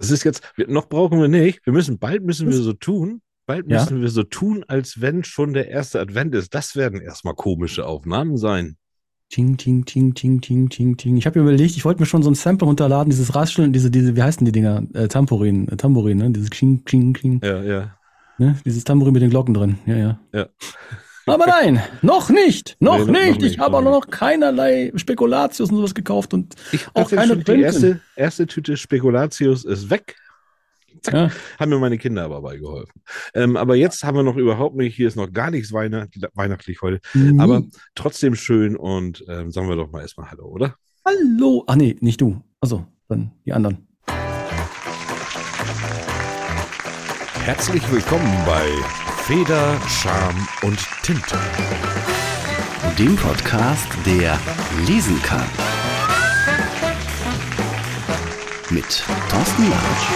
Das ist jetzt, noch brauchen wir nicht. Wir müssen, bald müssen wir so tun, bald Ja. müssen wir so tun, als wenn schon der erste Advent ist. Das werden erstmal komische Aufnahmen sein. Ting, ting, ting, ting, ting, ting, ting. Ich habe mir überlegt, ich wollte mir schon so ein Sample runterladen, dieses Rascheln, diese, diese, wie heißen die Dinger? Äh, Tambourin, äh, Tambourin, ne? Dieses Kling, Kling, Kling, Ja, ja. ne? Dieses Tambourin mit den Glocken drin. Ja, ja. Ja. Aber nein, noch nicht, noch Nee, noch- noch nicht. nicht, Ich habe noch auch noch keinerlei Spekulatius und sowas gekauft und Ich Auch keine schon die erste, erste Tüte Spekulatius ist weg. Zack. ja. Haben mir meine Kinder aber beigeholfen. Ähm, aber jetzt haben wir noch überhaupt nicht, hier ist noch gar nichts Weihnacht, weihnachtlich heute, Mhm. aber trotzdem schön und ähm, sagen wir doch mal erstmal Hallo, oder? Hallo. Ach nee, nicht du. Also, dann die anderen. Herzlich willkommen bei Feder, Charme und Tinte. Dem Podcast, der lesen kann. Mit Thorsten Larsch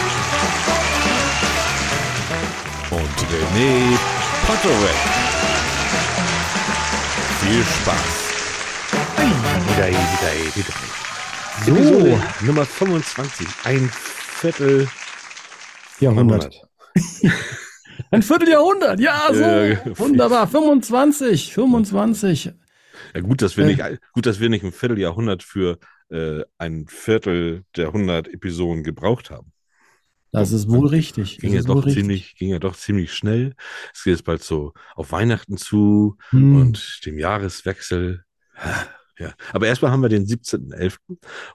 Und René Potterweg. Viel Spaß. Wieder, wieder, wieder. So. Episode Nummer 25. Ein Viertel Jahrhundert. Ein Vierteljahrhundert. Ja, so. Ja, Wunderbar. 25, 25. Ja, gut, dass wir Äh. nicht, gut, dass wir nicht ein Vierteljahrhundert für äh, ein Viertel der 100 Episoden gebraucht haben. Das ist wohl richtig. Ging ja, doch ziemlich, ging ja doch ziemlich schnell. Es geht jetzt bald so auf Weihnachten zu Hm. und dem Jahreswechsel. Ja, aber erstmal haben wir den 17.11.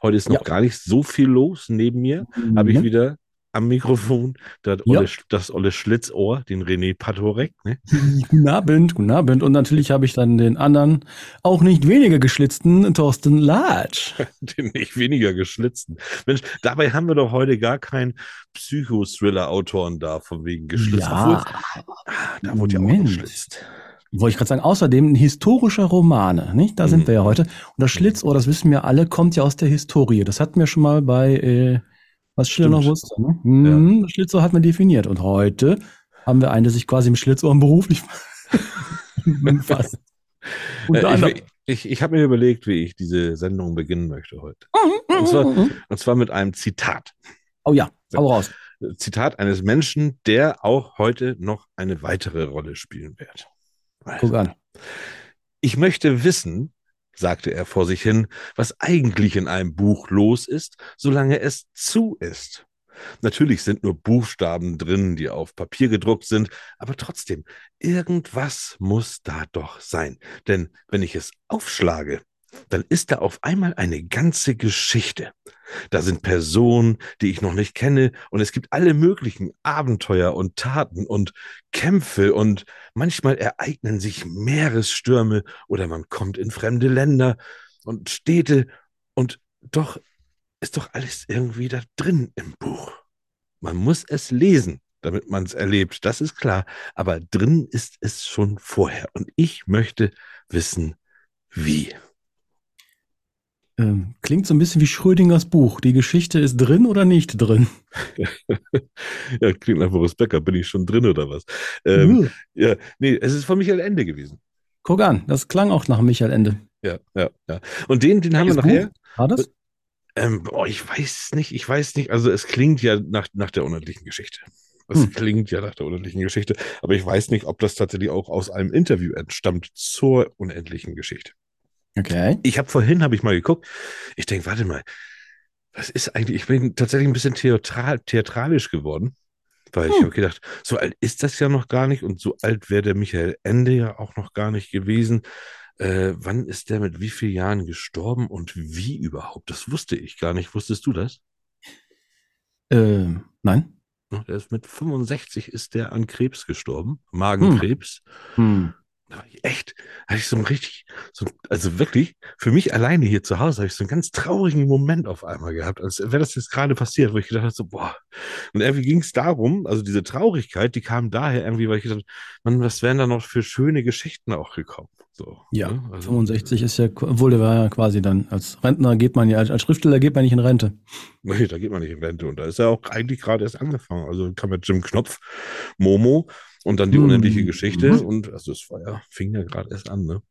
Heute ist noch Ja. gar nicht so viel los. Neben mir habe ich wieder am Mikrofon das Ja. olle, das olle Schlitzohr, den René Patorek. Ne? Guten Abend, guten Abend. Und natürlich habe ich dann den anderen, auch nicht weniger geschlitzten Thorsten Latsch. Den nicht weniger geschlitzten. Mensch, dabei haben wir doch heute gar keinen Psycho-Thriller-Autoren da, von wegen geschlitzt. Obwohl, Ja, ah, da wurde ja auch geschlitzt. wollte ich gerade sagen, außerdem ein historischer Romane, nicht? Da Mhm. sind wir ja heute. Und das Schlitzohr, das wissen wir alle, kommt ja aus der Historie. Das hatten wir schon mal bei, äh, was Schiller noch wusste. Ne? Mhm, Das Schlitzohr hat man definiert. Und heute haben wir einen, der sich quasi mit Schlitzohren beruflich befasst. Äh, ich ich, ich habe mir überlegt, wie ich diese Sendung beginnen möchte heute. Und zwar, und zwar mit einem Zitat. Oh ja, hau raus. Zitat eines Menschen, der auch heute noch eine weitere Rolle spielen wird. Guck an. Ich möchte wissen, sagte er vor sich hin, was eigentlich in einem Buch los ist, solange es zu ist. Natürlich sind nur Buchstaben drin, die auf Papier gedruckt sind, aber trotzdem, irgendwas muss da doch sein. Denn wenn ich es aufschlage, dann ist da auf einmal eine ganze Geschichte. Da sind Personen, die ich noch nicht kenne, und es gibt alle möglichen Abenteuer und Taten und Kämpfe und manchmal ereignen sich Meeresstürme oder man kommt in fremde Länder und Städte und doch ist doch alles irgendwie da drin im Buch. Man muss es lesen, damit man es erlebt, das ist klar, aber drin ist es schon vorher und ich möchte wissen, wie. Ähm, klingt so ein bisschen wie Schrödingers Buch. Die Geschichte ist drin oder nicht drin? ja, klingt nach Boris Becker, bin ich schon drin oder was? Ähm, Uh, ja, nee, es ist von Michael Ende gewesen. Guck an, das klang auch nach Michael Ende. Ja, ja, ja. Und den, den haben wir nachher. War das? Ähm, boah, ich weiß nicht, ich weiß nicht. Also es klingt ja nach, nach der unendlichen Geschichte. Es Hm. klingt ja nach der unendlichen Geschichte, aber ich weiß nicht, ob das tatsächlich auch aus einem Interview entstammt zur unendlichen Geschichte. Okay. Ich habe vorhin, habe ich mal geguckt, ich denke, warte mal, was ist eigentlich, ich bin tatsächlich ein bisschen theatral, theatralisch geworden, weil ich Hm. habe gedacht, so alt ist das ja noch gar nicht und so alt wäre der Michael Ende ja auch noch gar nicht gewesen. Äh, wann ist der mit wie vielen Jahren gestorben und wie überhaupt? Das wusste ich gar nicht. Wusstest du das? Ähm, nein. Ne, Der ist mit 65 ist der an Krebs gestorben, Magenkrebs. Hm. Da war ich echt, hatte ich so einen richtig, so, also wirklich, für mich alleine hier zu Hause habe ich so einen ganz traurigen Moment auf einmal gehabt, als wäre das jetzt gerade passiert, wo ich gedacht habe, so, boah. Und irgendwie ging es darum, also diese Traurigkeit, die kam daher irgendwie, weil ich gedacht habe, Mann, was wären da noch für schöne Geschichten auch gekommen? So, Ja, ne? also, 65 ist ja, obwohl der war ja quasi dann, als Rentner geht man ja, als, als Schriftsteller geht man nicht in Rente. Nee, da geht man nicht in Rente. Und da ist er auch eigentlich gerade erst angefangen. Also kam mit Jim Knopf, Momo und dann die Hm. unendliche Geschichte. Mhm. Und also es war ja, fing ja gerade erst an, ne?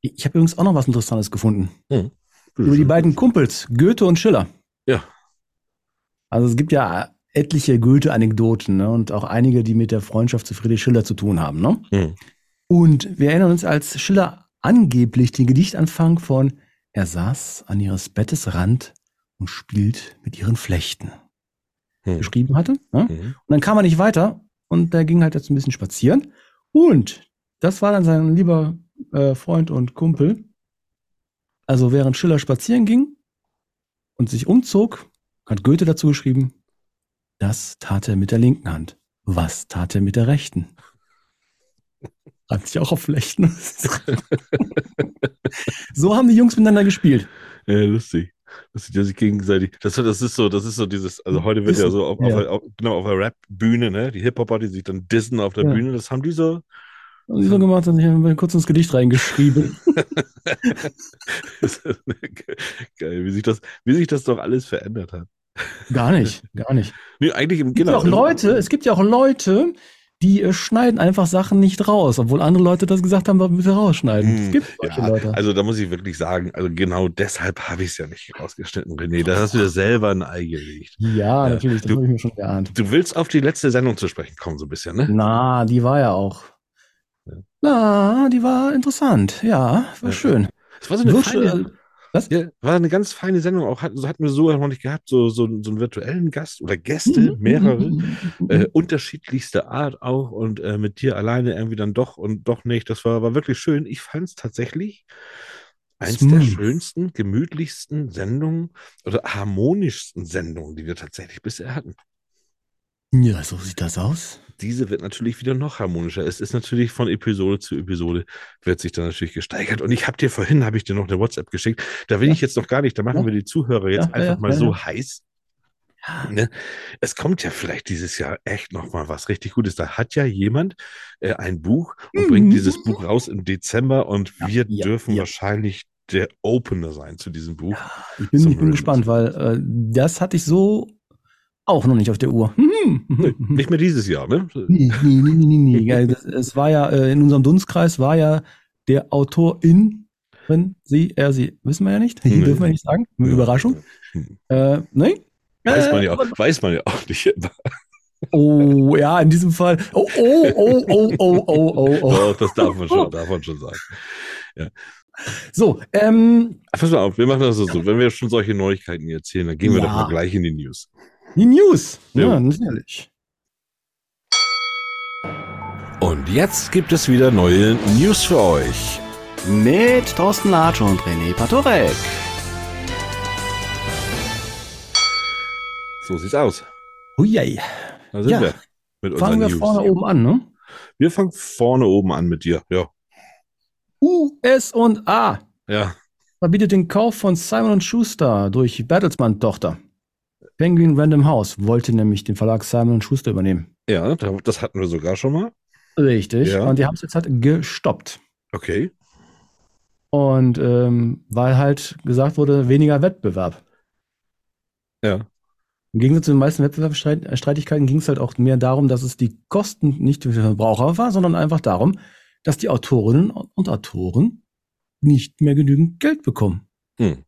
Ich habe übrigens auch noch was Interessantes gefunden. Hm. Über die beiden Kumpels, Goethe und Schiller. Ja. Also es gibt ja etliche Goethe-Anekdoten ne? und auch einige, die mit der Freundschaft zu Friedrich Schiller zu tun haben. Ne? Hm. Und wir erinnern uns, als Schiller angeblich den Gedichtanfang von Er saß an ihres Bettes Rand und spielt mit ihren Flechten Hm. geschrieben hatte. Ne? Mhm. Und dann kam er nicht weiter und der ging halt jetzt ein bisschen spazieren. Und das war dann sein lieber äh, Freund und Kumpel. Also während Schiller spazieren ging und sich umzog, hat Goethe dazu geschrieben, das tat er mit der linken Hand. Was tat er mit der rechten? Reimt sich auch auf Flechten. so haben die Jungs miteinander gespielt. Ja, lustig. Das sieht ja sich gegenseitig. Das, das ist so, das ist so dieses, also heute wird ja so auf, ja. Auf, der- auf, genau, auf der Rap-Bühne, ne? Die Hip-Hopper, die sich dann dissen auf der Ja. Bühne, das haben die so. Und die so gemacht, dass ich mir kurz ins Gedicht reingeschrieben. Das Geil, wie sich das, wie sich das doch alles verändert hat. Gar nicht, gar nicht. Nee, eigentlich im Es gibt genau. ja auch Leute, es gibt ja auch Leute, die äh, schneiden einfach Sachen nicht raus, obwohl andere Leute das gesagt haben, bitte rausschneiden. Hm, Es gibt solche Ja, Leute. also da muss ich wirklich sagen, also genau deshalb habe ich es ja nicht rausgeschnitten, René. Da hast du dir selber ein Ei gelegt. ja, natürlich, das du- habe ich mir schon geahnt. Du willst auf die letzte Sendung zu sprechen kommen, so ein bisschen, ne? Na, die war ja auch. Ja. Na, die war interessant. Ja, war Ja. schön. Es war so eine Virtual- feine, ja, war eine ganz feine Sendung. Auch hatten, so hatten wir so noch nicht gehabt, so, so, so einen virtuellen Gast oder Gäste, mehrere. äh, unterschiedlichste Art auch und äh, mit dir alleine irgendwie dann doch und doch nicht. Das war, war wirklich schön. Ich fand es tatsächlich eins der Smooth. schönsten, gemütlichsten Sendungen oder harmonischsten Sendungen, die wir tatsächlich bisher hatten. Ja, so sieht das aus. Diese wird natürlich wieder noch harmonischer. Es ist natürlich von Episode zu Episode wird sich dann natürlich gesteigert. Und ich habe dir vorhin, habe ich dir noch eine WhatsApp geschickt. Da will Ja. ich jetzt noch gar nicht, da machen Ja. wir die Zuhörer jetzt Ja, einfach ja, mal ja, so ja. heiß. Ja. Ne? Es kommt ja vielleicht dieses Jahr echt noch mal was richtig Gutes. Da hat ja jemand äh, ein Buch und Mhm. bringt dieses Buch raus im Dezember und Ja, wir ja, dürfen ja. wahrscheinlich der Opener sein zu diesem Buch. Ich bin, ich bin gespannt, weil äh, das hatte ich so auch noch nicht auf der Uhr. Nee, nicht mehr dieses Jahr, ne? Nee, nee, nee, nee, nee. Ja, das, es war ja, äh, in unserem Dunstkreis war ja der Autorin, wenn sie, er, sie, wissen wir ja nicht. Nee. Dürfen wir nicht sagen. Eine Ja. Überraschung. Hm. Äh, nee. Weiß Äh, man ja auch, aber- weiß man ja auch nicht. Oh, ja, in diesem Fall. Oh, oh, oh, oh, oh, oh, oh, oh. Doch, das darf man schon, darf man schon sagen. So, ähm, Pass mal auf, wir machen das so. Wenn wir schon solche Neuigkeiten erzählen, dann gehen wir Ja. doch mal gleich in die News. Die News. Ja, natürlich. Und jetzt gibt es wieder neue News für euch. Mit Thorsten Latsch und René Patorek. So sieht's aus. Huiei. Da sind Ja. wir mit unseren Fangen wir News. vorne oben an, ne? Wir fangen vorne oben an mit dir. Ja. US und A Ja. verbietet den Kauf von Simon Schuster durch Bertelsmann-Tochter. Penguin Random House wollte nämlich den Verlag Simon Schuster übernehmen. Ja, da- das hatten wir sogar schon mal. Richtig. Ja. Und die haben es jetzt halt gestoppt. Okay. Und ähm, weil halt gesagt wurde, weniger Wettbewerb. Ja. Im Gegensatz zu den meisten Wettbewerbsstreitigkeiten ging es halt auch mehr darum, dass es die Kosten nicht für den Verbraucher war, sondern einfach darum, dass die Autorinnen und Autoren nicht mehr genügend Geld bekommen. Hm.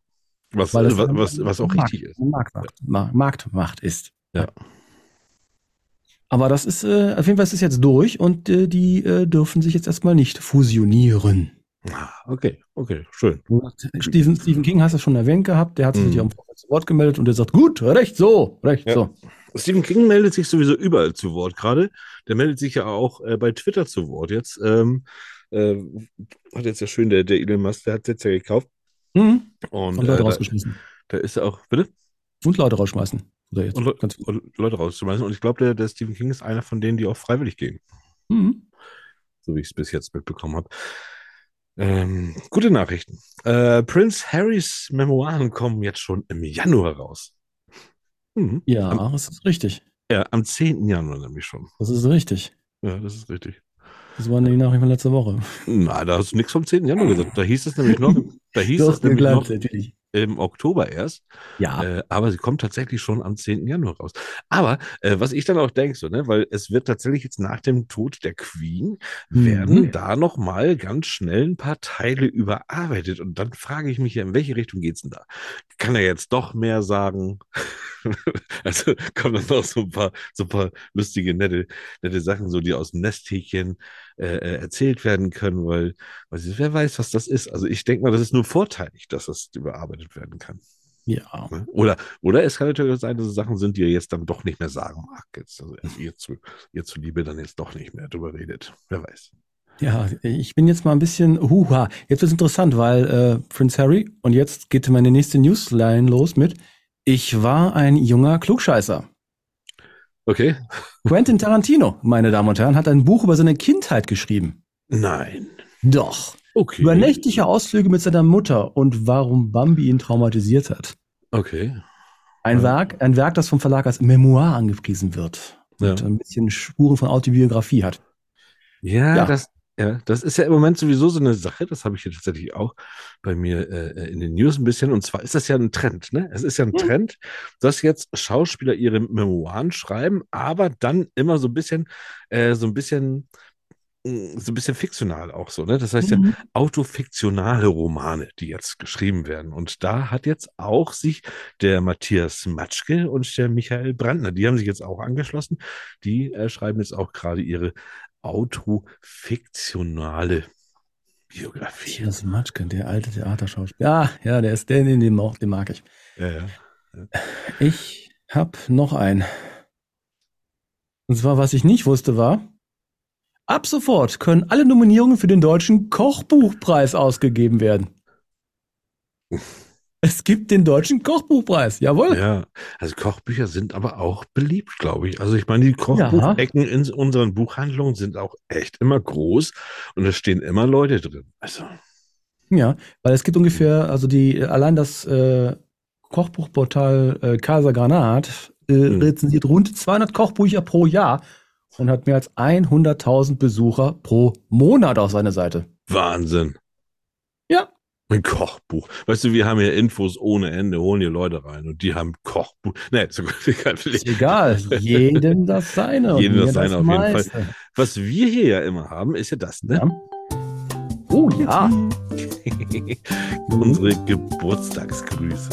Was, was, was, was auch Markt- richtig ist. Marktmacht, Ma- Marktmacht ist. Ja. Aber das ist, äh, auf jeden Fall ist es jetzt durch und äh, die äh, dürfen sich jetzt erstmal nicht fusionieren. Ah, Okay, okay, schön. Stephen, Stephen King hast du schon erwähnt gehabt, der hat sich Mhm. ja am Vorfeld zu Wort gemeldet und der sagt, gut, recht so, recht Ja. so. Stephen King meldet sich sowieso überall zu Wort gerade. Der meldet sich ja auch äh, bei Twitter zu Wort jetzt. Ähm, äh, hat jetzt ja schön, der, der Elon Musk, der hat jetzt ja gekauft. Mhm. Und Und äh, Leute da, rausgeschmissen. da ist er auch, bitte? Und Leute rausschmeißen. Oder jetzt. Und, Ganz, und Leute rauszuschmeißen. Und ich glaube, der, der Stephen King ist einer von denen, die auch freiwillig gehen. mhm. so wie ich es bis jetzt mitbekommen habe. Ähm, gute Nachrichten. Äh, Prince Harrys Memoiren kommen jetzt schon im Januar raus. Mhm. Ja, Am, das ist richtig. ja, am 10. Januar nämlich schon. Das ist richtig. Ja, das ist richtig. Das waren die Nachrichten von letzter Woche. Na, da hast du nichts vom 10. Januar gesagt. Da hieß es nämlich noch, da hieß es nämlich geglaubt, noch natürlich. im Oktober erst. Ja. Äh, aber sie kommt tatsächlich schon am 10. Januar raus. Aber äh, was ich dann auch denke, so, ne, weil es wird tatsächlich jetzt nach dem Tod der Queen, Mhm. werden da noch mal ganz schnell ein paar Teile überarbeitet. Und dann frage ich mich ja, in welche Richtung geht's denn da? Kann er jetzt doch mehr sagen? also kommen dann noch so ein paar, so ein paar lustige, nette, nette Sachen, so die aus dem Nesthäkchen äh, äh, erzählt werden können, weil, weil wer weiß, was das ist. Also ich denke mal, das ist nur vorteilig, dass das überarbeitet werden kann. Ja. Ne? Oder, oder es kann natürlich sein, dass es Sachen sind, die er jetzt dann doch nicht mehr sagen mag. Jetzt, also ihr, zu, ihr zuliebe dann jetzt doch nicht mehr drüber redet. Wer weiß. Ja, ich bin jetzt mal ein bisschen, huha, jetzt wird's interessant, weil äh, Prince Harry, und jetzt geht meine nächste Newsline los mit, ich war ein junger Klugscheißer. Okay. Quentin Tarantino, meine Damen und Herren, hat ein Buch über seine Kindheit geschrieben. Nein. Doch. Okay. Über nächtliche Ausflüge mit seiner Mutter und warum Bambi ihn traumatisiert hat. Okay. Ein Ja. Werk, ein Werk, das vom Verlag als Memoir angepriesen wird. Ja. Und ein bisschen Spuren von Autobiografie hat. Ja, Ja. Das, ja, das ist ja im Moment sowieso so eine Sache, das habe ich hier tatsächlich auch bei mir äh, in den News ein bisschen. Und zwar ist das ja ein Trend, ne? Es ist ja ein Mhm. Trend, dass jetzt Schauspieler ihre Memoiren schreiben, aber dann immer so ein bisschen, äh, so ein bisschen, mh, so ein bisschen fiktional auch so, ne? Das heißt ja, Mhm. autofiktionale Romane, die jetzt geschrieben werden. Und da hat jetzt auch sich der Matthias Matschke und der Michael Brandner, die haben sich jetzt auch angeschlossen. Die äh, schreiben jetzt auch gerade ihre autofiktionale Biografie. Matthias Matschke, der alte Theaterschauspieler. Ja, ja, der ist der, den, den, den mag ich. Ja, ja. Ich hab noch einen. Und zwar, was ich nicht wusste, war, ab sofort können alle Nominierungen für den deutschen Kochbuchpreis ausgegeben werden. Es gibt den deutschen Kochbuchpreis, jawohl. Ja, also Kochbücher sind aber auch beliebt, glaube ich. Also ich meine, die Kochbuchecken in unseren Buchhandlungen sind auch echt immer groß und es stehen immer Leute drin. Also, Ja, weil es gibt ungefähr, also die, allein das äh, Kochbuchportal äh, Casa Granat äh, Hm. rezensiert rund 200 Kochbücher pro Jahr und hat mehr als 100.000 Besucher pro Monat auf seiner Seite. Wahnsinn. Ja. Ein Kochbuch. Weißt du, wir haben hier Infos ohne Ende, holen hier Leute rein und die haben Kochbuch. Nee, so gut, egal. Ist egal, jedem das seine. Jedem das seine, auf jeden Fall. meiste. Was wir hier ja immer haben, ist ja das, ne? Ja. Oh ja. Unsere Geburtstagsgrüße.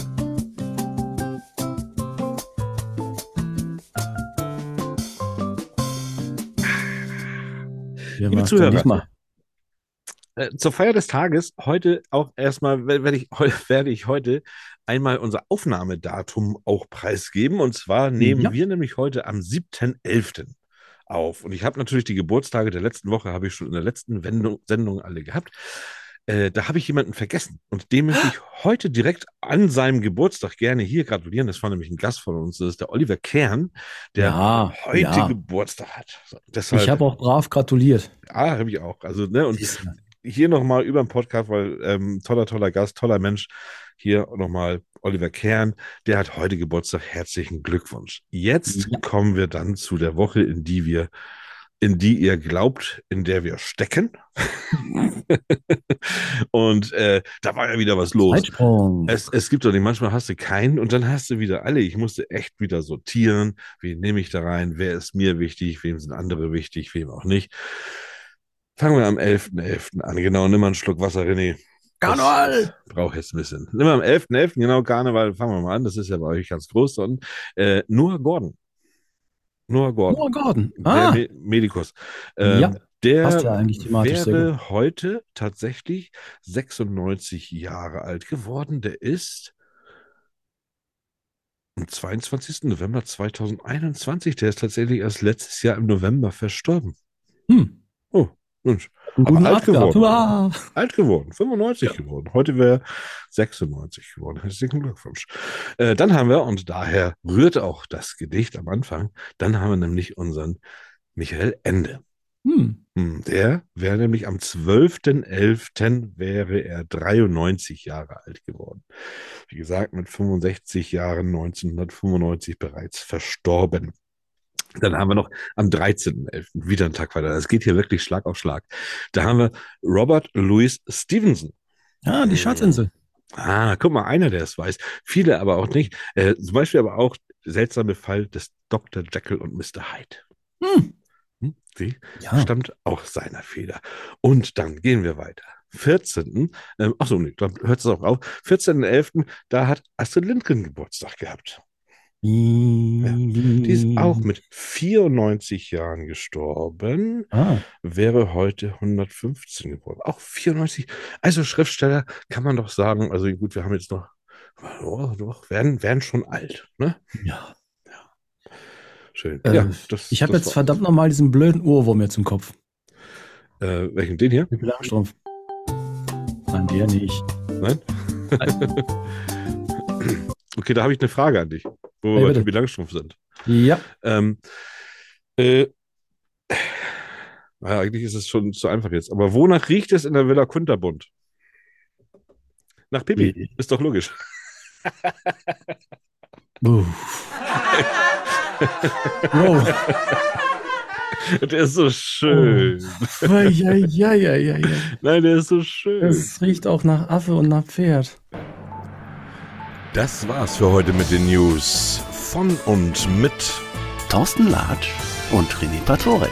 Wir Liebe Zuhörer. Äh, zur Feier des Tages heute auch erstmal wer- werde ich, werde ich heute einmal unser Aufnahmedatum auch preisgeben. Und zwar nehmen Ja. wir nämlich heute am 7.11. auf. Und ich habe natürlich die Geburtstage der letzten Woche, habe ich schon in der letzten Wendung, Sendung alle gehabt. Äh, da habe ich jemanden vergessen. Und dem möchte ich heute direkt an seinem Geburtstag gerne hier gratulieren. Das war nämlich ein Gast von uns. Das ist der Oliver Kern, der Ja, heute ja. Geburtstag hat. So, deshalb, Ich habe auch brav gratuliert. ah, habe ich auch. Also, ne, und hier nochmal über den Podcast, weil ähm, toller, toller Gast, toller Mensch. Hier nochmal Oliver Kern, der hat heute Geburtstag. Herzlichen Glückwunsch. Jetzt Ja. kommen wir dann zu der Woche, in die wir, in die ihr glaubt, in der wir stecken. und äh, da war ja wieder was los. Es, es gibt doch nicht, manchmal hast du keinen und dann hast du wieder alle. Ich musste echt wieder sortieren. Wen nehme ich da rein? Wer ist mir wichtig? Wem sind andere wichtig? Wem auch nicht? Fangen wir am 11.11. an. Genau, nimm mal einen Schluck Wasser, René. Karneval! Braucht jetzt ein bisschen. Nimm mal am 11.11. genau, Karneval, fangen wir mal an. Das ist ja bei euch ganz groß. Und äh, Noah Gordon. Noah Gordon. Noah Gordon. Der Ah, Me Medikus. Ähm, Ja, der passt ja eigentlich thematisch sehr wäre heute tatsächlich 96 Jahre alt geworden. Der ist am 22. November 2021. Der ist tatsächlich erst letztes Jahr im November verstorben. hm. Oh, Mensch. Aber guten alt geworden. Alt geworden, 95 geworden. Heute wäre 96 geworden. Herzlichen Glückwunsch. Äh, dann haben wir, und daher rührt auch das Gedicht am Anfang, dann haben wir nämlich unseren Michael Ende. Hm. Hm, Der wäre nämlich am 12.11. wäre er 93 Jahre alt geworden. Wie gesagt, mit 65 Jahren 1995 bereits verstorben. Dann haben wir noch am 13.11. wieder einen Tag weiter. Das geht hier wirklich Schlag auf Schlag. Da haben wir Robert Louis Stevenson. Ah, die Schatzinsel. Ah, guck mal, einer, der es weiß. Viele aber auch nicht. Äh, zum Beispiel aber auch der seltsame Fall des Dr. Jekyll und Mr. Hyde. Hm. Hm, Sie Ja. stammt auch seiner Feder. Und dann gehen wir weiter. 14. Ähm, achso, nee, dann hört es auch auf. 14.11., da hat Astrid Lindgren Geburtstag gehabt. Die ist auch mit 94 Jahren gestorben, Ah, wäre heute 115 geboren. Auch 94. Also Schriftsteller kann man doch sagen, also gut, wir haben jetzt noch, oh, doch, werden, werden schon alt, ne? ja. Schön. Äh, ja, das, ich habe jetzt verdammt nochmal diesen blöden Ohrwurm jetzt im Kopf. Äh, welchen, den hier? Pippi Langstrumpf. Nein, der nicht. Nein? okay, da habe ich eine Frage an dich, wo wir Ja, bei. Pippi Langstrumpf sind. Ja. Ähm, äh, naja, eigentlich ist es schon zu einfach jetzt. Aber wonach riecht es in der Villa Kunterbund? Nach Pippi. Wie? Ist doch logisch. Wow. Der ist so schön. Ja, ja, ja, ja, ja. Nein, der ist so schön. Es riecht auch nach Affe und nach Pferd. Das war's für heute mit den News von und mit. Thorsten Latsch und René Patorek.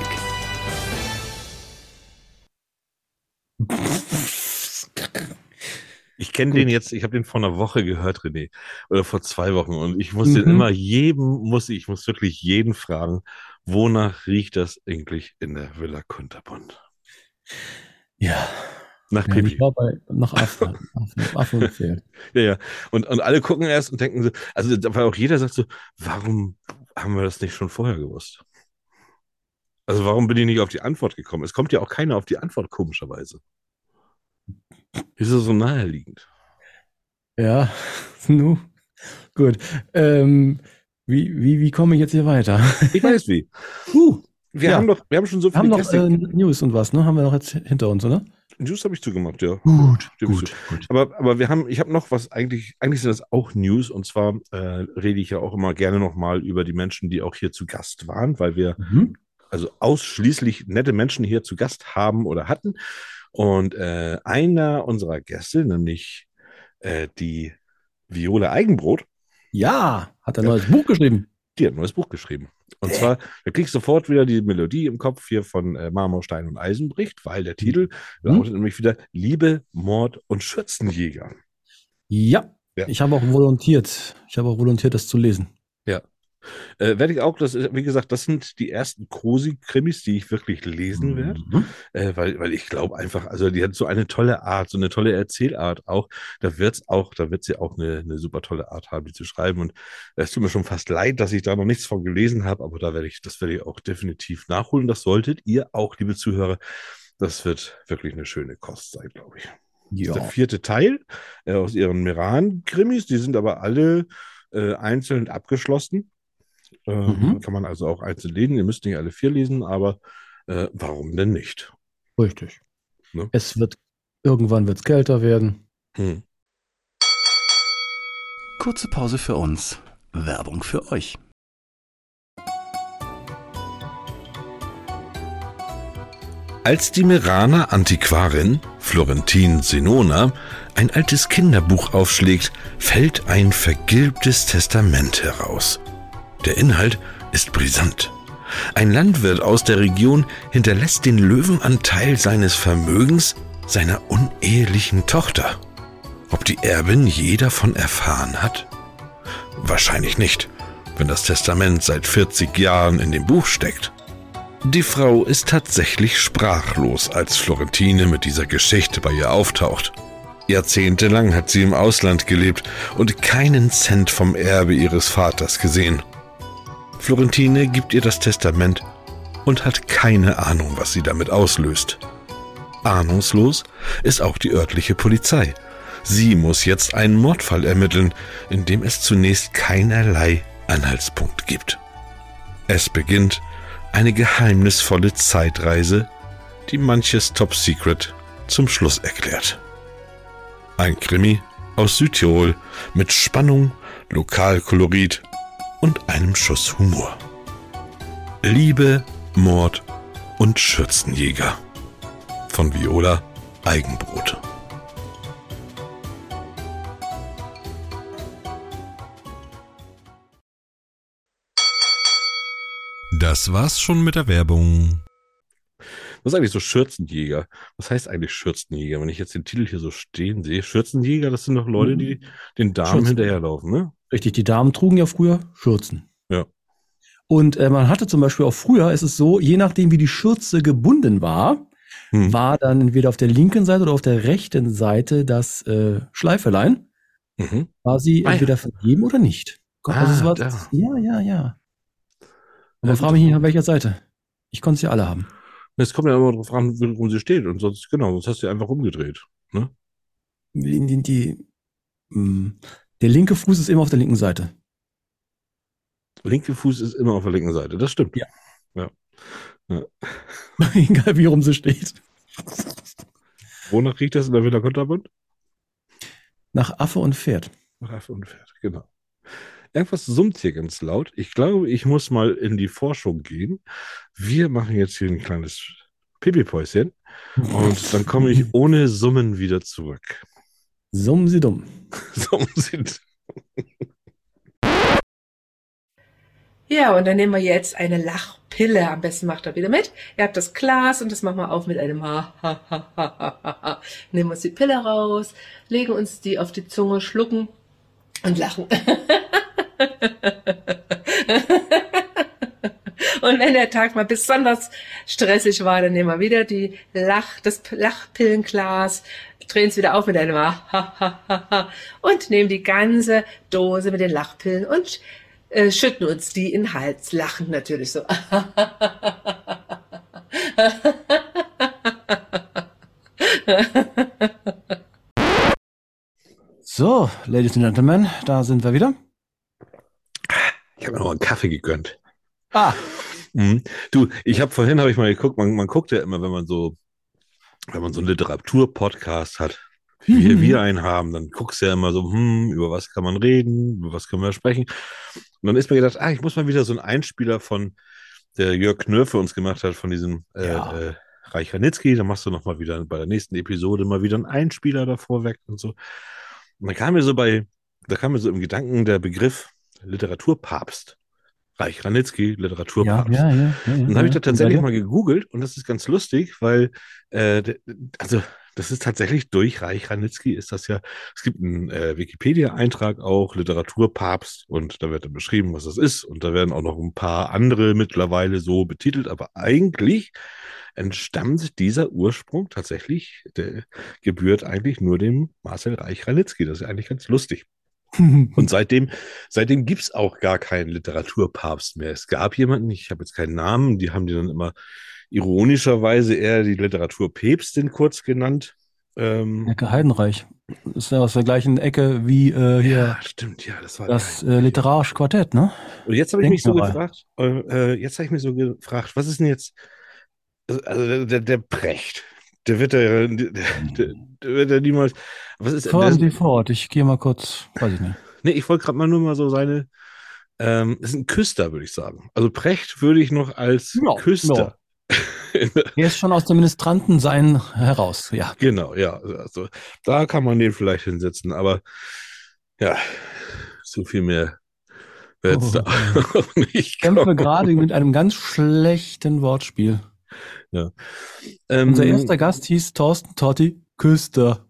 Ich kenne den jetzt, ich habe den vor einer Woche gehört, René, oder vor zwei Wochen. Und ich muss den Mhm. immer jedem, muss ich, ich muss wirklich jeden fragen, wonach riecht das eigentlich in der Villa Kunterbund? Ja. Nach ja Pipi. ich war bei, nach Affe. Affe, Affe und Pferd. Ja, ja. Und, und alle gucken erst und denken so, also da- weil auch jeder sagt so, warum haben wir das nicht schon vorher gewusst? Also warum bin ich nicht auf die Antwort gekommen? Es kommt ja auch keiner auf die Antwort, komischerweise. Ist es so naheliegend? Ja, nu. Gut. Ähm, wie, wie, wie komme ich jetzt hier weiter? Ich weiß wie. Uh, Wir Ja. haben doch, wir haben schon so wir haben noch äh, News und was, ne? Haben wir noch jetzt hinter uns, oder? News habe ich zugemacht, ja. Gut, Stimmst gut, gut. Aber, aber wir haben, ich habe noch was, eigentlich, eigentlich sind das auch News und zwar äh, rede ich ja auch immer gerne nochmal über die Menschen, die auch hier zu Gast waren, weil wir Mhm. also ausschließlich nette Menschen hier zu Gast haben oder hatten. Und äh, einer unserer Gäste, nämlich äh, die Viola Eigenbrot, Ja, hat ein neues Buch geschrieben. Die hat ein neues Buch geschrieben. Und zwar, da kriegst du sofort wieder die Melodie im Kopf hier von äh, Marmor, Stein und Eisenbricht, weil der Titel Mhm. lautet nämlich wieder Liebe, Mord und Schürzenjäger. Ja. Ja. Ich habe auch volontiert. Ich habe auch volontiert, das zu lesen. Äh, werde ich auch, das ist, wie gesagt, das sind die ersten Cosi-Krimis, die ich wirklich lesen werde. Mhm. Äh, weil, weil ich glaube einfach, also die hat so eine tolle Art, so eine tolle Erzählart auch. Da wird's auch, da wird sie auch eine, eine super tolle Art haben, die zu schreiben. Und es tut mir schon fast leid, dass ich da noch nichts von gelesen habe, aber da werde ich, das werde ich auch definitiv nachholen. Das solltet ihr auch, liebe Zuhörer. Das wird wirklich eine schöne Kost sein, glaube ich. Ist der Ja. vierte Teil äh, aus ihren Meran-Krimis. Die sind aber alle äh, einzeln abgeschlossen. Äh, Mhm. Kann man also auch einzeln lesen. Ihr müsst nicht alle vier lesen, aber äh, warum denn nicht? Richtig. Ne? Es wird, irgendwann wird es kälter werden. Hm. Kurze Pause für uns. Werbung für euch. Als die Meraner Antiquarin, Florentin Senona, ein altes Kinderbuch aufschlägt, fällt ein vergilbtes Testament heraus. Der Inhalt ist brisant. Ein Landwirt aus der Region hinterlässt den Löwenanteil seines Vermögens seiner unehelichen Tochter. Ob die Erbin je davon erfahren hat? Wahrscheinlich nicht, wenn das Testament seit 40 Jahren in dem Buch steckt. Die Frau ist tatsächlich sprachlos, als Florentine mit dieser Geschichte bei ihr auftaucht. Jahrzehntelang hat sie im Ausland gelebt und keinen Cent vom Erbe ihres Vaters gesehen. Florentine gibt ihr das Testament und hat keine Ahnung, was sie damit auslöst. Ahnungslos ist auch die örtliche Polizei. Sie muss jetzt einen Mordfall ermitteln, in dem es zunächst keinerlei Anhaltspunkt gibt. Es beginnt eine geheimnisvolle Zeitreise, die manches Top Secret zum Schluss erklärt. Ein Krimi aus Südtirol mit Spannung, Lokalkolorit und einem Schuss Humor. Liebe, Mord und Schürzenjäger von Viola Eigenbrot. Das war's schon mit der Werbung. Was ist eigentlich so Schürzenjäger? Was heißt eigentlich Schürzenjäger? Wenn ich jetzt den Titel hier so stehen sehe, Schürzenjäger, das sind doch Leute, die den Damen Schürzen. hinterherlaufen, ne? Richtig, die Damen trugen ja früher Schürzen. Ja. Und äh, man hatte zum Beispiel auch früher, ist es so, je nachdem wie die Schürze gebunden war, Hm. war dann entweder auf der linken Seite oder auf der rechten Seite das äh, Schleifelein. Mhm. War sie Ah, ja. entweder vergeben oder nicht. Gott, also es Ah, war, da. ja, ja, ja. Aber Ja, frage mich nicht, an welcher Seite. Ich konnte sie alle haben. Es kommt ja immer darauf an, worum sie steht. Und sonst, genau, sonst hast du einfach rumgedreht. Ne? Die, die, die, mh, der linke Fuß ist immer auf der linken Seite. Linke Fuß ist immer auf der linken Seite. Das stimmt. Ja. ja. ja. Egal wie rum sie steht. Wonach riecht das in der Villa Konterbund? Nach Affe und Pferd. Nach Affe und Pferd, genau. Irgendwas summt hier ganz laut. Ich glaube, ich muss mal in die Forschung gehen. Wir machen jetzt hier ein kleines Pipi-Päuschen und dann komme ich ohne Summen wieder zurück. Summen sie dumm. Summen sind. Ja, und dann nehmen wir jetzt eine Lachpille. Am besten macht er wieder mit. Ihr habt das Glas und das machen wir auf mit einem Ha, ha, ha, ha, ha, ha, ha. Nehmen uns die Pille raus, legen uns die auf die Zunge, schlucken und lachen. Und wenn der Tag mal besonders stressig war, dann nehmen wir wieder die Lach, das Lachpillenglas, drehen es wieder auf mit einem ha und nehmen die ganze Dose mit den Lachpillen und äh, schütten uns die in den Hals, lachen natürlich so. So, Ladies and Gentlemen, da sind wir wieder. Ich habe mir noch einen Kaffee gegönnt. Ah, Mhm. Du, ich habe vorhin habe ich mal geguckt, man, man guckt ja immer, wenn man so, wenn man so einen Literatur-Podcast hat, wie Mhm. wir, einen haben, dann guckst du ja immer so, hm, über was kann man reden, über was können wir sprechen. Und dann ist mir gedacht, ah, ich muss mal wieder so einen Einspieler von der Jörg Knör für uns gemacht hat, von diesem äh, Ja. äh, Reich Ranitzky, dann machst du noch mal wieder bei der nächsten Episode mal wieder einen Einspieler davor weg und so. Und dann kam mir so bei, da kam mir so im Gedanken der Begriff Literaturpapst. Reich Ranitzky, Literaturpapst. ja, ja. ja, Und dann habe ich da tatsächlich mal gegoogelt und das ist ganz lustig, weil, äh, also das ist tatsächlich durch Reich Ranitzky ist das ja, es gibt einen äh, Wikipedia-Eintrag auch, Literaturpapst und da wird dann beschrieben, was das ist und da werden auch noch ein paar andere mittlerweile so betitelt, aber eigentlich entstammt dieser Ursprung tatsächlich, der gebührt eigentlich nur dem Marcel Reich Ranitzky, das ist eigentlich ganz lustig. Und seitdem, seitdem gibt's auch gar keinen Literaturpapst mehr. Es gab jemanden, ich habe jetzt keinen Namen, die haben die dann immer ironischerweise eher die Literaturpäpstin kurz genannt. Ähm, Ecke Heidenreich. Ist ja aus der gleichen Ecke wie äh, hier ja, stimmt, ja, das war das äh, literarische Quartett, ne? Und jetzt habe ich mich so Denkmal. gefragt, äh, äh, jetzt habe ich mich so gefragt, was ist denn jetzt, also der, der, der Precht, der wird ja, der, der, der wird ja niemals, was ist, Fahren der, Sie fort. Ich gehe mal kurz, weiß ich nicht. Nee, ich wollte gerade mal nur mal so seine. Ähm, ist ein Küster, würde ich sagen. Also Precht würde ich noch als Ja, Küster. Er ist schon aus dem Ministrantensein heraus, ja. genau, ja. Also, da kann man den vielleicht hinsetzen, aber ja, so viel mehr wird es da Oh. auch nicht. Ich kämpfe gerade mit einem ganz schlechten Wortspiel. Ähm, Unser erster Gast hieß Thorsten Totti Küster.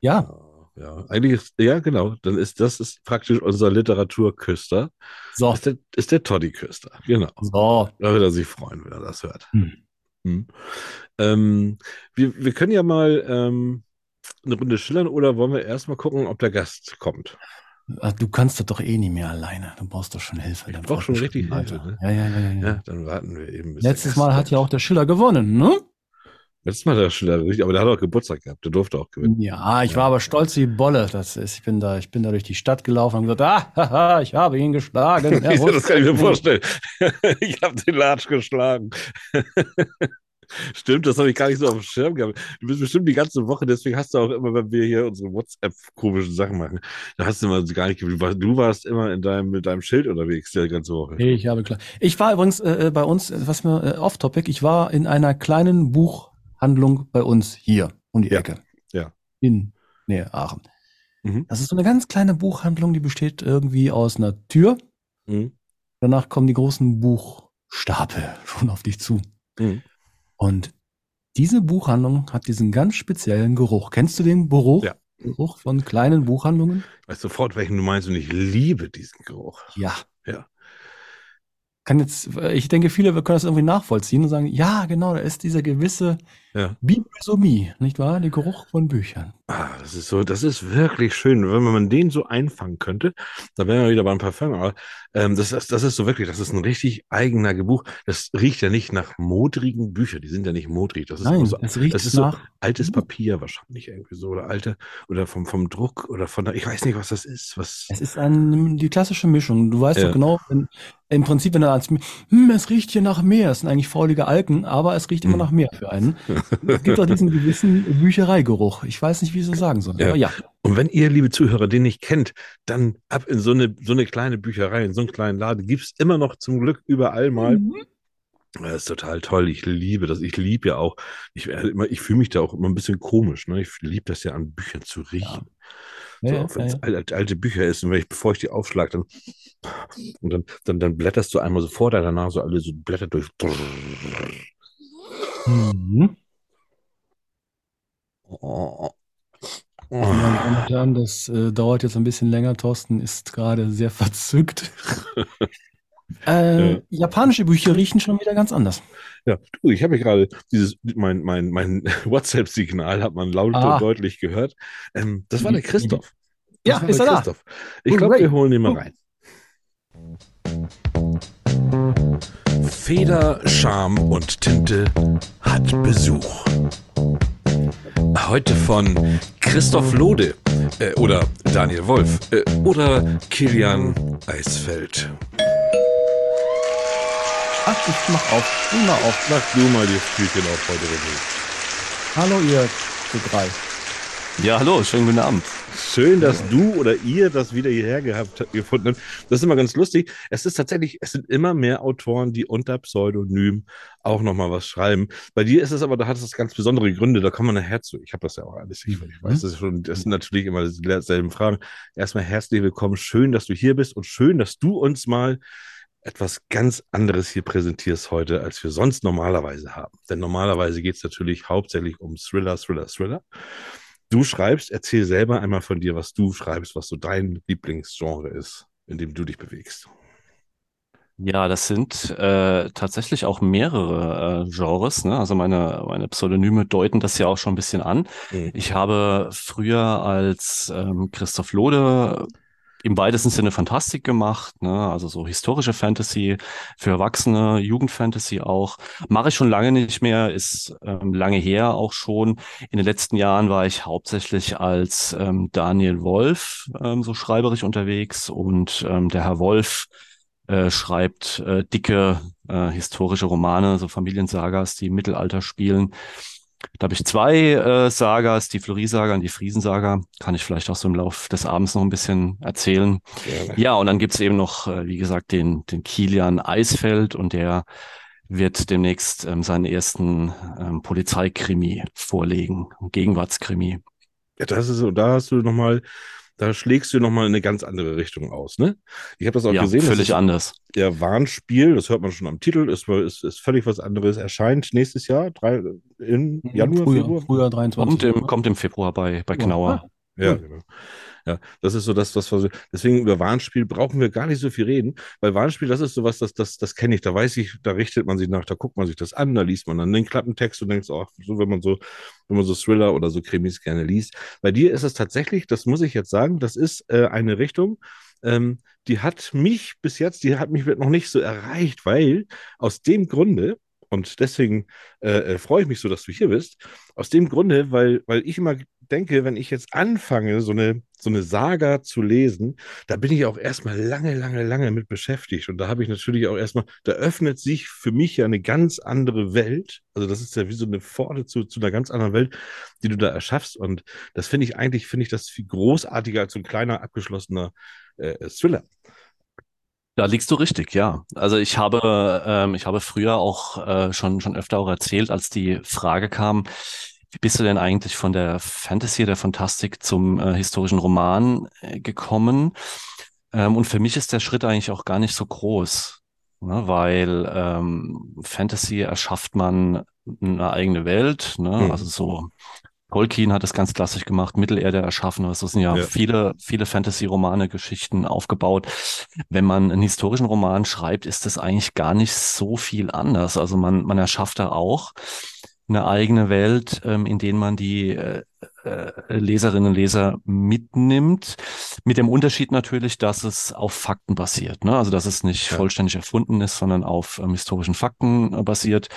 Ja, Ja, eigentlich ist, ja, genau. Dann ist das ist praktisch unser Literaturküster. so. Ist der, ist der Toddy-Küster. Genau. So. Da wird er sich freuen, wenn er das hört. Hm. Hm. Ähm, wir, wir können ja mal ähm, eine Runde schillern oder wollen wir erstmal gucken, ob der Gast kommt? Ah, Du kannst das doch eh nicht mehr alleine. Du brauchst doch schon Hilfe. Ich brauch schon richtig Alter. Hilfe, ne? Ja, ja, ja, ja. Ja, dann warten wir eben. Letztes Mal hat ja auch der Schiller gewonnen, ne? Letztes Mal hat der Schiller richtig, aber der hat auch Geburtstag gehabt. Der durfte auch gewinnen. Ja, ich war aber stolz wie Bolle. Das ist, ich bin da, ich bin da durch die Stadt gelaufen und gesagt, ah, haha, ich habe ihn geschlagen. Das kann ich mir vorstellen. ich habe den Latsch geschlagen. Stimmt, das habe ich gar nicht so auf dem Schirm gehabt. Du bist bestimmt die ganze Woche, deswegen hast du auch immer, wenn wir hier unsere WhatsApp-komischen Sachen machen, da hast du immer gar nicht, du warst, du warst immer in deinem, mit deinem Schild unterwegs die ganze Woche. Ich habe klar. Ich war übrigens äh, äh, bei uns, was mir äh, off-topic, ich war in einer kleinen Buchhandlung bei uns hier um die Ja, Ecke. ja. In Nähe Aachen. Mhm. Das ist so eine ganz kleine Buchhandlung, die besteht irgendwie aus einer Tür. Mhm. Danach kommen die großen Stapel schon auf dich zu. Mhm. Und diese Buchhandlung hat diesen ganz speziellen Geruch. Kennst du den Geruch? Ja. Geruch von kleinen Buchhandlungen? Ich weiß sofort, welchen du meinst und ich liebe diesen Geruch. Ja. Ja. Kann jetzt, ich denke, viele können das irgendwie nachvollziehen und sagen, ja, genau, da ist dieser gewisse Ja. Bibliosomie, nicht wahr? Der Geruch von Büchern. Ah, das ist so, das ist wirklich schön. Wenn man den so einfangen könnte, da wären wir wieder beim Parfum. Aber ähm, das, ist, das ist so wirklich, das ist ein richtig eigener Geruch. Das riecht ja nicht nach modrigen Büchern. Die sind ja nicht modrig. Das ist Nein, so, es riecht das ist so nach, altes Papier wahrscheinlich irgendwie so oder alte oder vom, vom Druck oder von der, ich weiß nicht, was das ist. Was, es ist ein, die klassische Mischung. Du weißt Ja. doch genau, wenn, im Prinzip, wenn du ans, hm, es riecht hier nach Meer. Es sind eigentlich faulige Alken, aber es riecht immer Hm. nach Meer für einen. Es gibt auch diesen gewissen Büchereigeruch. Ich weiß nicht, wie ich es sagen soll. Ja. Aber ja, Und wenn ihr, liebe Zuhörer, den nicht kennt, dann ab in so eine, so eine kleine Bücherei, in so einen kleinen Laden, gibt's immer noch zum Glück überall mal. Das ist total toll. Ich liebe das. Ich liebe ja auch, ich, immer, ich fühle mich da auch immer ein bisschen komisch. Ne? Ich liebe das ja an Büchern zu riechen. Ja, so, ja, wenn es alte, alte Bücher ist und wenn ich, bevor ich die aufschlage, dann, und dann, dann, dann blätterst du einmal so vor deiner Nase alle so Blätter durch. Mhm. Oh. Meine Damen und Herren, das äh, dauert jetzt ein bisschen länger. Thorsten ist gerade sehr verzückt. äh, Ja. Japanische Bücher riechen schon wieder ganz anders. Ja, du, ich habe gerade dieses, mein, mein, mein WhatsApp-Signal hat man laut Ah. und deutlich gehört. Ähm, das war der Mhm. Christoph. Ja, Das war ist der er da? Christoph. Ich Oh, glaube, wir holen ihn mal rein. Feder, Charme und Tinte hat Besuch. Heute von Christoph Lode äh, oder Daniel Wolf äh, oder Kilian Eisfeld. Ach, ich mach auf. Ich mach auf. Mach du mal die Spielchen auf heute, René. Hallo, ihr zu drei. Ja, hallo, schönen guten Abend. Schön, dass du oder ihr das wieder hierher gehabt, gefunden habt. Das ist immer ganz lustig. Es ist tatsächlich, es sind immer mehr Autoren, die unter Pseudonym auch nochmal was schreiben. Bei dir ist es aber, da hat es ganz besondere Gründe, da kommen wir nachher zu. Ich habe das ja auch alles, ich, ich weiß, das ist schon, das sind natürlich immer dieselben Fragen. Erstmal herzlich willkommen, schön, dass du hier bist und schön, dass du uns mal etwas ganz anderes hier präsentierst heute, als wir sonst normalerweise haben. Denn normalerweise geht es natürlich hauptsächlich um Thriller, Thriller, Thriller. Du schreibst, erzähl selber einmal von dir, was du schreibst, was so dein Lieblingsgenre ist, in dem du dich bewegst. Ja, das sind äh, tatsächlich auch mehrere äh, Genres. Ne? Also meine, meine Pseudonyme deuten das ja auch schon ein bisschen an. Mhm. Ich habe früher als ähm, Christoph Lode im weitesten Sinne Fantastik gemacht, ne? also so historische Fantasy für Erwachsene, Jugendfantasy auch. Mache ich schon lange nicht mehr, ist ähm, lange her auch schon. In den letzten Jahren war ich hauptsächlich als ähm, Daniel Wolf ähm, so schreiberisch unterwegs und ähm, der Herr Wolf äh, schreibt äh, dicke äh, historische Romane, so Familiensagas, die im Mittelalter spielen. Da habe ich zwei äh, Sagas, die Floriesaga und die Friesensaga. Kann ich vielleicht auch so im Lauf des Abends noch ein bisschen erzählen. Gerne. Ja, und dann gibt's eben noch, äh, wie gesagt, den, den Kilian Eisfeld und der wird demnächst ähm, seinen ersten ähm, Polizeikrimi vorlegen, Gegenwartskrimi. Ja, das ist so, da hast du nochmal, da schlägst du nochmal in eine ganz andere Richtung aus, ne? Ich habe das auch Ja, gesehen. völlig das ist anders. der Warnspiel, das hört man schon am Titel, ist, ist, ist völlig was anderes, erscheint nächstes Jahr, drei, im Januar, früher, Februar. früher 23. Kommt im, oder? kommt im Februar bei, bei Ja. Knauer. Ja, Cool. genau. Ja, das ist so das, was wir so, deswegen über Warnspiel brauchen wir gar nicht so viel reden, weil Warnspiel, das ist sowas, das, das, das kenne ich, da weiß ich, da richtet man sich nach, da guckt man sich das an, da liest man dann den Klappentext und denkt ach, so, wenn man so, wenn man so Thriller oder so Krimis gerne liest. Bei dir ist es tatsächlich, das muss ich jetzt sagen, das ist äh, eine Richtung, ähm, die hat mich bis jetzt, die hat mich noch nicht so erreicht, weil aus dem Grunde, und deswegen äh, äh, freue ich mich so, dass du hier bist, aus dem Grunde, weil, weil ich immer denke, wenn ich jetzt anfange, so eine, so eine Saga zu lesen, da bin ich auch erstmal lange, lange, lange mit beschäftigt. Und da habe ich natürlich auch erstmal, da öffnet sich für mich ja eine ganz andere Welt. Also das ist ja wie so eine Pforte zu, zu einer ganz anderen Welt, die du da erschaffst. Und das finde ich eigentlich, finde ich das viel großartiger als so ein kleiner, abgeschlossener äh, Thriller. Da liegst du richtig, ja. Also ich habe, ähm, ich habe früher auch äh, schon, schon öfter auch erzählt, als die Frage kam, wie bist du denn eigentlich von der Fantasy, der Fantastik zum äh, historischen Roman äh, gekommen? Ähm, und für mich ist der Schritt eigentlich auch gar nicht so groß. ne? weil ähm, Fantasy erschafft man eine eigene Welt, ne? Mhm. also so Tolkien hat es ganz klassisch gemacht, Mittelerde erschaffen. Also es sind ja, Ja. viele, viele Fantasy-Romane, Geschichten aufgebaut. Wenn man einen historischen Roman schreibt, ist das eigentlich gar nicht so viel anders. Also man, man erschafft da auch eine eigene Welt, ähm, in denen man die äh, äh, Leserinnen und Leser mitnimmt. Mit dem Unterschied natürlich, dass es auf Fakten basiert. Ne? Also dass es nicht Ja. vollständig erfunden ist, sondern auf ähm, historischen Fakten äh, basiert,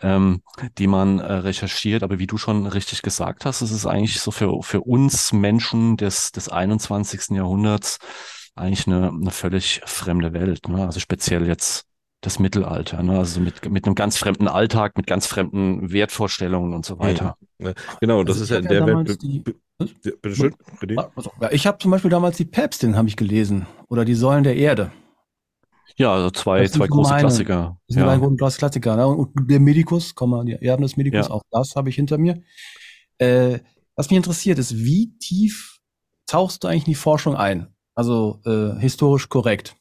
ähm, die man äh, recherchiert. Aber wie du schon richtig gesagt hast, es ist eigentlich so für, für uns Menschen des, des 21. Jahrhunderts eigentlich eine, eine völlig fremde Welt. Ne? Also speziell jetzt das Mittelalter, ne? also mit, mit einem ganz fremden Alltag, mit ganz fremden Wertvorstellungen und so weiter. Genau, das Also ist ich ja in der Welt. die-? Ja, bitteschön, René. Also, ja, ich habe zum Beispiel damals die Päpstin, habe ich gelesen. Oder die Säulen der Erde. Ja, also zwei, Das zwei große meine- Klassiker. Das sind Ja. ein großes Klassiker. Ne? Und der Medikus, komm mal, die Erben des Medikus, Ja. auch das habe ich hinter mir. Äh, was mich interessiert ist, wie tief tauchst du eigentlich in die Forschung ein? Also äh, historisch korrekt.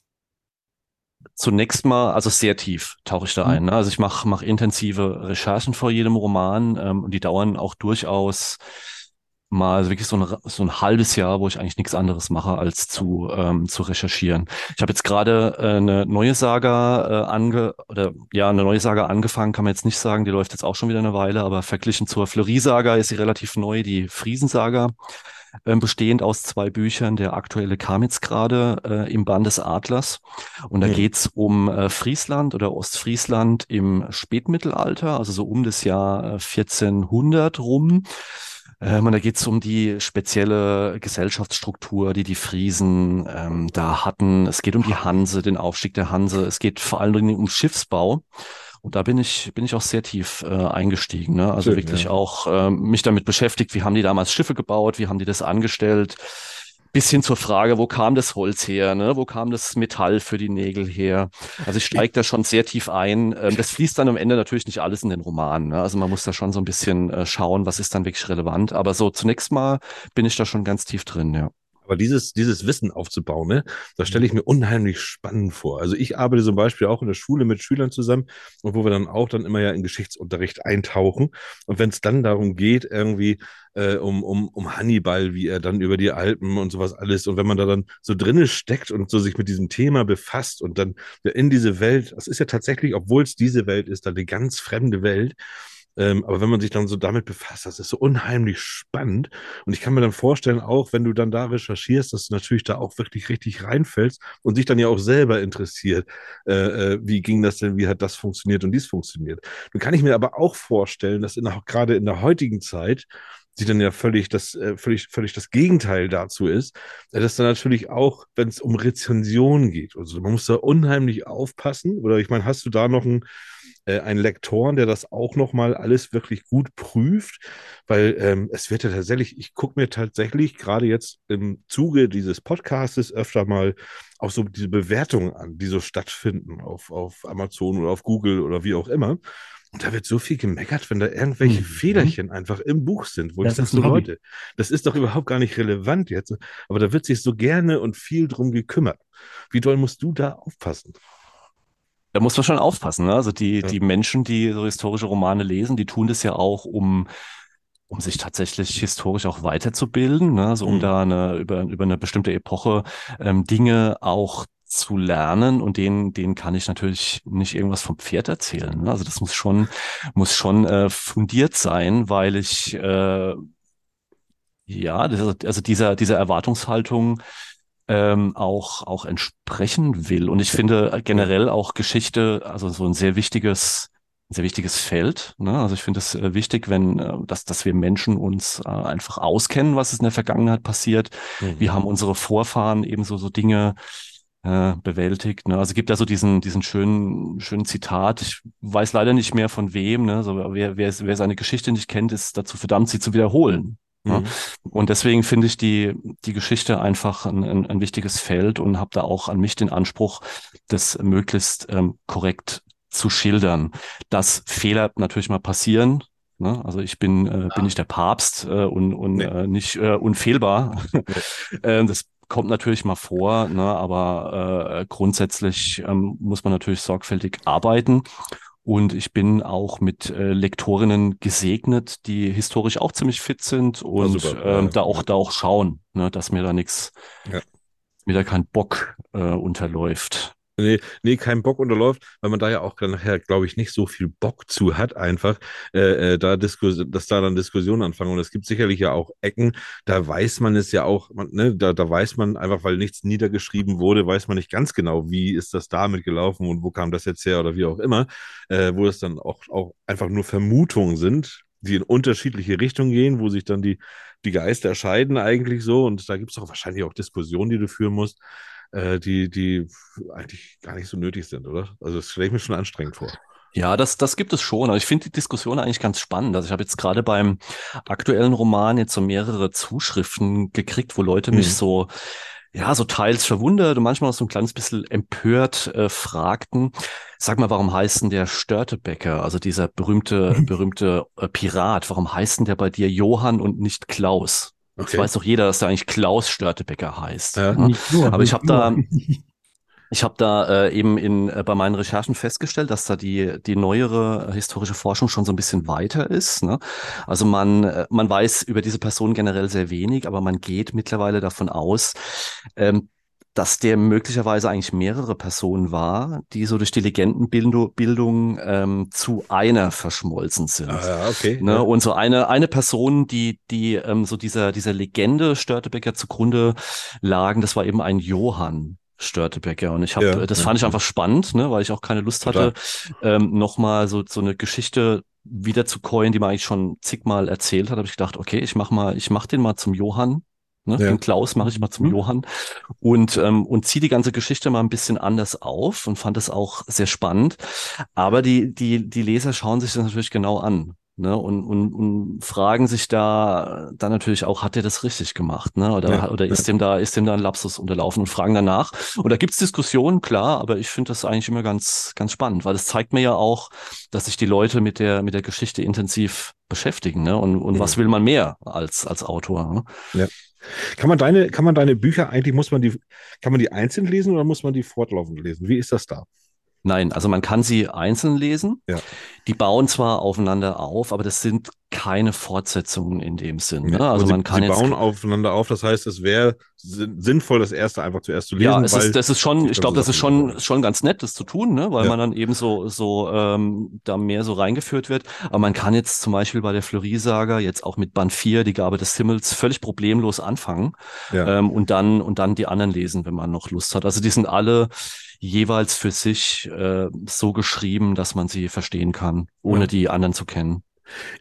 Zunächst mal, also sehr tief tauche ich da Mhm. ein. Ne? Also ich mache mach intensive Recherchen vor jedem Roman ähm, und die dauern auch durchaus mal also wirklich so, eine, so ein halbes Jahr, wo ich eigentlich nichts anderes mache, als zu, ähm, zu recherchieren. Ich habe jetzt gerade äh, eine neue Saga äh, ange oder ja, eine neue Saga angefangen, kann man jetzt nicht sagen, die läuft jetzt auch schon wieder eine Weile, aber verglichen zur Fleury-Saga ist sie relativ neu, die Friesensaga ähm, bestehend aus zwei Büchern. Der aktuelle kam jetzt gerade äh, im Band des Adlers. Und da Mhm. geht's um äh, Friesland oder Ostfriesland im Spätmittelalter, also so um das Jahr äh, 1400 rum. Ähm, und da geht's um die spezielle Gesellschaftsstruktur, die die Friesen ähm, da hatten. Es geht um die Hanse, den Aufstieg der Hanse. Es geht vor allen Dingen um Schiffsbau. Und da bin ich, bin ich auch sehr tief äh, eingestiegen. Ne? Also Schön, wirklich ja. auch ähm, mich damit beschäftigt, wie haben die damals Schiffe gebaut, wie haben die das angestellt. Bis hin zur Frage, wo kam das Holz her, ne? wo kam das Metall für die Nägel her? Also ich steige da schon sehr tief ein. Ähm, das fließt dann am Ende natürlich nicht alles in den Roman. Ne? Also man muss da schon so ein bisschen äh, schauen, was ist dann wirklich relevant. Aber so zunächst mal bin ich da schon ganz tief drin, ja. Aber dieses, dieses Wissen aufzubauen, ne, das stelle ich mir unheimlich spannend vor. Also ich arbeite zum Beispiel auch in der Schule mit Schülern zusammen und wo wir dann auch dann immer ja in Geschichtsunterricht eintauchen. Und wenn es dann darum geht, irgendwie äh, um, um, um Hannibal, wie er dann über die Alpen und sowas alles, und wenn man da dann so drinne steckt und so sich mit diesem Thema befasst und dann in diese Welt, das ist ja tatsächlich, obwohl es diese Welt ist, dann eine ganz fremde Welt. Ähm, aber wenn man sich dann so damit befasst, das ist so unheimlich spannend. Und ich kann mir dann vorstellen, auch wenn du dann da recherchierst, dass du natürlich da auch wirklich richtig reinfällst und dich dann ja auch selber interessiert, äh, äh, wie ging das denn, wie hat das funktioniert und dies funktioniert. Nun kann ich mir aber auch vorstellen, dass in gerade in der heutigen Zeit, die dann ja völlig das, äh, völlig, völlig das Gegenteil dazu ist, äh, dass dann natürlich auch, wenn es um Rezension geht, also man muss da unheimlich aufpassen. Oder ich meine, hast du da noch ein äh, einen Lektoren, der das auch nochmal alles wirklich gut prüft, weil ähm, es wird ja tatsächlich, ich gucke mir tatsächlich gerade jetzt im Zuge dieses Podcastes öfter mal auch so diese Bewertungen an, die so stattfinden auf, auf Amazon oder auf Google oder wie auch immer. Und da wird so viel gemeckert, wenn da irgendwelche Mhm. Fehlerchen einfach im Buch sind, wo Das ich sage, so. Leute, das ist doch überhaupt gar nicht relevant jetzt. Aber da wird sich so gerne und viel drum gekümmert. Wie doll musst du da aufpassen? Da muss man schon aufpassen. Ne? Also die, Ja. die Menschen, die so historische Romane lesen, die tun das ja auch, um, um sich tatsächlich historisch auch weiterzubilden. Ne? Also um Mhm. da eine, über, über eine bestimmte Epoche ähm, Dinge auch zu lernen und denen, denen kann ich natürlich nicht irgendwas vom Pferd erzählen. Ne? Also das muss schon, muss schon äh, fundiert sein, weil ich äh, ja, das, also dieser, dieser Erwartungshaltung ähm, auch, auch entsprechen will. Und ich finde generell auch Geschichte, also so ein sehr wichtiges, ein sehr wichtiges Feld. Ne? Also ich finde es äh, wichtig, wenn, äh, dass, dass wir Menschen uns äh, einfach auskennen, was ist in der Vergangenheit passiert. Wie haben unsere Vorfahren ebenso so Dinge äh, bewältigt. Ne? Also es gibt da so diesen, diesen schönen, schönen Zitat. Ich weiß leider nicht mehr von wem. Ne? So, wer, wer, wer seine Geschichte nicht kennt, ist dazu verdammt, sie zu wiederholen. Ja. Mhm. Und deswegen finde ich die, die Geschichte einfach ein, ein, ein wichtiges Feld und habe da auch an mich den Anspruch, das möglichst ähm, korrekt zu schildern. Dass Fehler natürlich mal passieren. Ne? Also ich bin, äh, bin nicht der Papst äh, und, und Nee. äh, nicht äh, unfehlbar. äh, das kommt natürlich mal vor, ne, aber äh, grundsätzlich ähm, muss man natürlich sorgfältig arbeiten. Und ich bin auch mit äh, Lektorinnen gesegnet, die historisch auch ziemlich fit sind und super. ähm, Ja, da auch da auch schauen, ne, dass mir da nichts, Ja. mir da kein Bock äh, unterläuft. Nee, nee, kein Bock unterläuft, weil man da ja auch nachher, glaube ich, nicht so viel Bock zu hat, einfach, äh, äh, da Diskus dass da dann Diskussionen anfangen. Und es gibt sicherlich ja auch Ecken, da weiß man es ja auch, man, ne, da, da weiß man einfach, weil nichts niedergeschrieben wurde, weiß man nicht ganz genau, wie ist das damit gelaufen und wo kam das jetzt her oder wie auch immer, äh, wo es dann auch, auch einfach nur Vermutungen sind, die in unterschiedliche Richtungen gehen, wo sich dann die, die Geister scheiden eigentlich so. Und da gibt es auch wahrscheinlich auch Diskussionen, die du führen musst äh, die, die eigentlich gar nicht so nötig sind, oder? Also das stelle ich mir schon anstrengend vor. Ja, das, das gibt es schon. Aber ich finde die Diskussion eigentlich ganz spannend. Also ich habe jetzt gerade beim aktuellen Roman jetzt so mehrere Zuschriften gekriegt, wo Leute mich Mhm. so, ja, so teils verwundert und manchmal auch so ein kleines bisschen empört äh, fragten. Sag mal, warum heißt denn der Störtebecker, also dieser berühmte, berühmte äh, Pirat, warum heißt denn der bei dir Johann und nicht Klaus? Das Okay. weiß doch jeder, dass der eigentlich Klaus Störtebecker heißt. Ja. ne? Nicht nur, Aber ich habe da, ich habe da äh, eben in, äh, bei meinen Recherchen festgestellt, dass da die, die neuere historische Forschung schon so ein bisschen weiter ist. Ne? Also man, äh, man weiß über diese Person generell sehr wenig, aber man geht mittlerweile davon aus, ähm, dass der möglicherweise eigentlich mehrere Personen war, die so durch die Legendenbildung Bildung, ähm, zu einer verschmolzen sind. Ah, okay. Ne? ja. Und so eine, eine Person, die, die ähm, so dieser, dieser Legende Störtebecker zugrunde lagen, das war eben ein Johann Störtebecker. Und ich habe, Ja, das fand ich einfach spannend, ne? weil ich auch keine Lust hatte, ähm, nochmal so, so eine Geschichte wieder zu coin, die man eigentlich schon zigmal erzählt hat. Habe ich gedacht, okay, ich mach mal, ich mach den mal zum Johann. Ne? Ja. Den Klaus mache ich mal zum Mhm. Johann und, ähm, und ziehe die ganze Geschichte mal ein bisschen anders auf und fand es auch sehr spannend. Aber die, die, die Leser schauen sich das natürlich genau an. Ne, und, und, und fragen sich da dann natürlich auch, hat er das richtig gemacht? Ne? Oder, Ja, oder ist dem da, ist dem da ein Lapsus unterlaufen und fragen danach. Und da gibt's Diskussionen, klar, aber ich finde das eigentlich immer ganz, ganz spannend, weil es zeigt mir ja auch, dass sich die Leute mit der, mit der Geschichte intensiv beschäftigen. Ne? Und, und Mhm. was will man mehr als, als Autor? Ne? Kann man deine, kann man deine Bücher eigentlich, muss man die, kann man die einzeln lesen oder muss man die fortlaufend lesen? Wie ist das da? Nein, also man kann sie einzeln lesen. Ja. Die bauen zwar aufeinander auf, aber das sind keine Fortsetzungen in dem Sinn. Ne? Also sie, man kann sie jetzt bauen aufeinander auf. Das heißt, es wäre sin- sinnvoll, das erste einfach zuerst zu lesen. Ja, es ist, das ist schon, ich glaube, das ist schon, schon ganz nett, das zu tun, ne? weil Ja. man dann eben so, so ähm, da mehr so reingeführt wird. Aber man kann jetzt zum Beispiel bei der Fleury-Saga jetzt auch mit Band 4, die Gabe des Himmels, völlig problemlos anfangen ja. ähm, und dann und dann die anderen lesen, wenn man noch Lust hat. Also die sind alle jeweils für sich äh, so geschrieben, dass man sie verstehen kann, ohne Ja. die anderen zu kennen.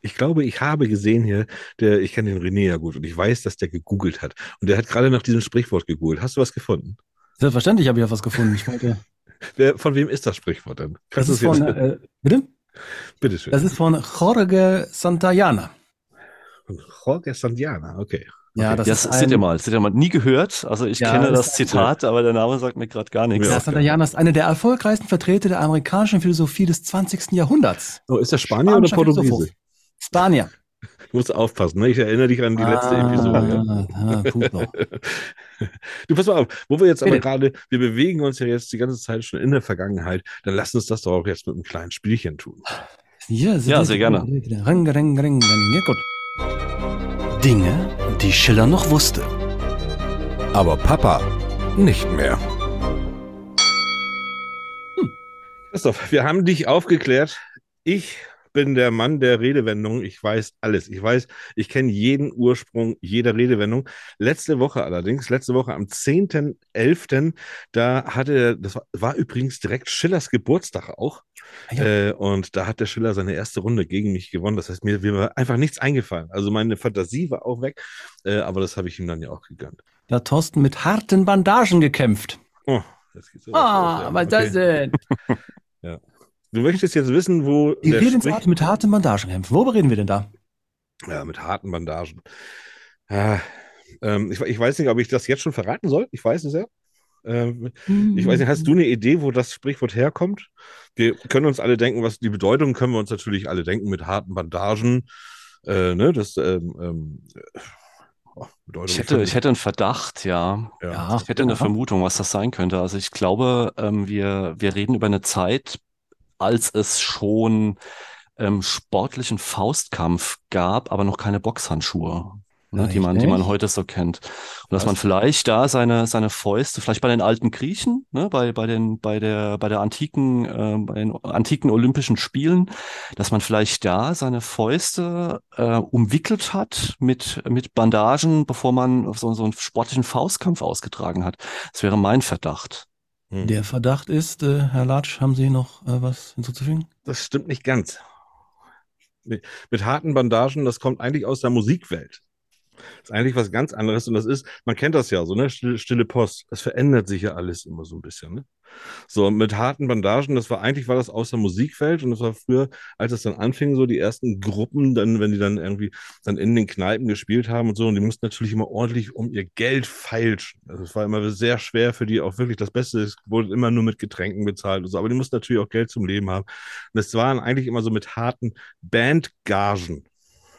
Ich glaube, ich habe gesehen hier, der, ich kenne den René ja gut und ich weiß, dass der gegoogelt hat. Und der hat gerade nach diesem Sprichwort gegoogelt. Hast du was gefunden? Selbstverständlich habe ich ja was gefunden. Ich wollte, Wer, von wem ist das Sprichwort denn? das Kannst ist es von, äh, bitte? Bitte schön. Das ist von Jorge Santayana. Jorge Sandiana, okay. Ja, Okay. das Ja, ist seht ihr mal, seht ihr mal, nie gehört. Also ich Ja, kenne das das Zitat, aber der Name sagt mir gerade gar nichts. Ja. Santayana ist einer der erfolgreichsten Vertreter der amerikanischen Philosophie des 20. Jahrhunderts. Oh, ist der Spanier oder Portugiese? Spanier. Du musst aufpassen, ne? Ich erinnere dich an die letzte Episode. Ja? Ah, ah. Du pass mal auf, wo wir jetzt aber Bitte. gerade, wir bewegen uns ja jetzt die ganze Zeit schon in der Vergangenheit, dann lass uns das doch auch jetzt mit einem kleinen Spielchen tun. Ja, Ja, sehr gerne. Ring, ring, ring, ring. Ja, gut. Dinge, die Schiller noch wusste. Aber Papa nicht mehr. Christoph, wir haben dich aufgeklärt. Ich bin der Mann der Redewendung. Ich weiß alles. Ich weiß, ich kenne jeden Ursprung jeder Redewendung. Letzte Woche allerdings, letzte Woche am 10.11., da hatte, das war, war übrigens direkt Schillers Geburtstag auch. Ja. Äh, und da hat der Schiller seine erste Runde gegen mich gewonnen. Das heißt, mir, mir war einfach nichts eingefallen. Also meine Fantasie war auch weg, äh, aber das habe ich ihm dann ja auch gegönnt. Da hat Thorsten mit harten Bandagen gekämpft. Oh, jetzt geht's so Ah, was ist das denn? Du möchtest jetzt wissen, wo Die Redensart mit harten Bandagen kämpft. Worüber reden wir denn da? Ja, mit harten Bandagen. Ja, ähm, ich, ich weiß nicht, ob ich das jetzt schon verraten soll. Ich weiß es ja. Ähm, ich weiß nicht, hast du eine Idee, wo das Sprichwort herkommt? Wir können uns alle denken, was die Bedeutung können wir uns natürlich alle denken mit harten Bandagen. Äh, ne, das, ähm, ähm, Oh, Ich hätte, ich hätte einen Verdacht, ja. Ja. Ich hätte eine. Vermutung, was das sein könnte. Also ich glaube, ähm, wir, wir reden über eine Zeit, als es schon ähm, sportlichen Faustkampf gab, aber noch keine Boxhandschuhe, ne, die man, die man heute so kennt. Und dass man vielleicht da seine, seine Fäuste, vielleicht bei den alten Griechen, ne, bei, bei den, bei der, bei der antiken, äh, bei den antiken Olympischen Spielen, dass man vielleicht da seine Fäuste äh, umwickelt hat mit, mit Bandagen, bevor man so, so einen sportlichen Faustkampf ausgetragen hat. Das wäre mein Verdacht. Hm. Der Verdacht ist, äh, Herr Latsch, haben Sie noch äh, was hinzuzufügen? Das stimmt nicht ganz. Mit, mit harten Bandagen, das kommt eigentlich aus der Musikwelt. Das ist eigentlich was ganz anderes und das ist, man kennt das ja so, ne? Stille, stille Post. Es verändert sich ja alles immer so ein bisschen, ne? So, mit harten Bandagen, das war eigentlich war das aus der Musikwelt und das war früher, als es dann anfing, so die ersten Gruppen, dann, wenn die dann irgendwie dann in den Kneipen gespielt haben und so, und die mussten natürlich immer ordentlich um ihr Geld feilschen. Also es war immer sehr schwer für die auch wirklich das Beste, es wurde immer nur mit Getränken bezahlt und so, aber die mussten natürlich auch Geld zum Leben haben. Und es waren eigentlich immer so mit harten Bandgagen.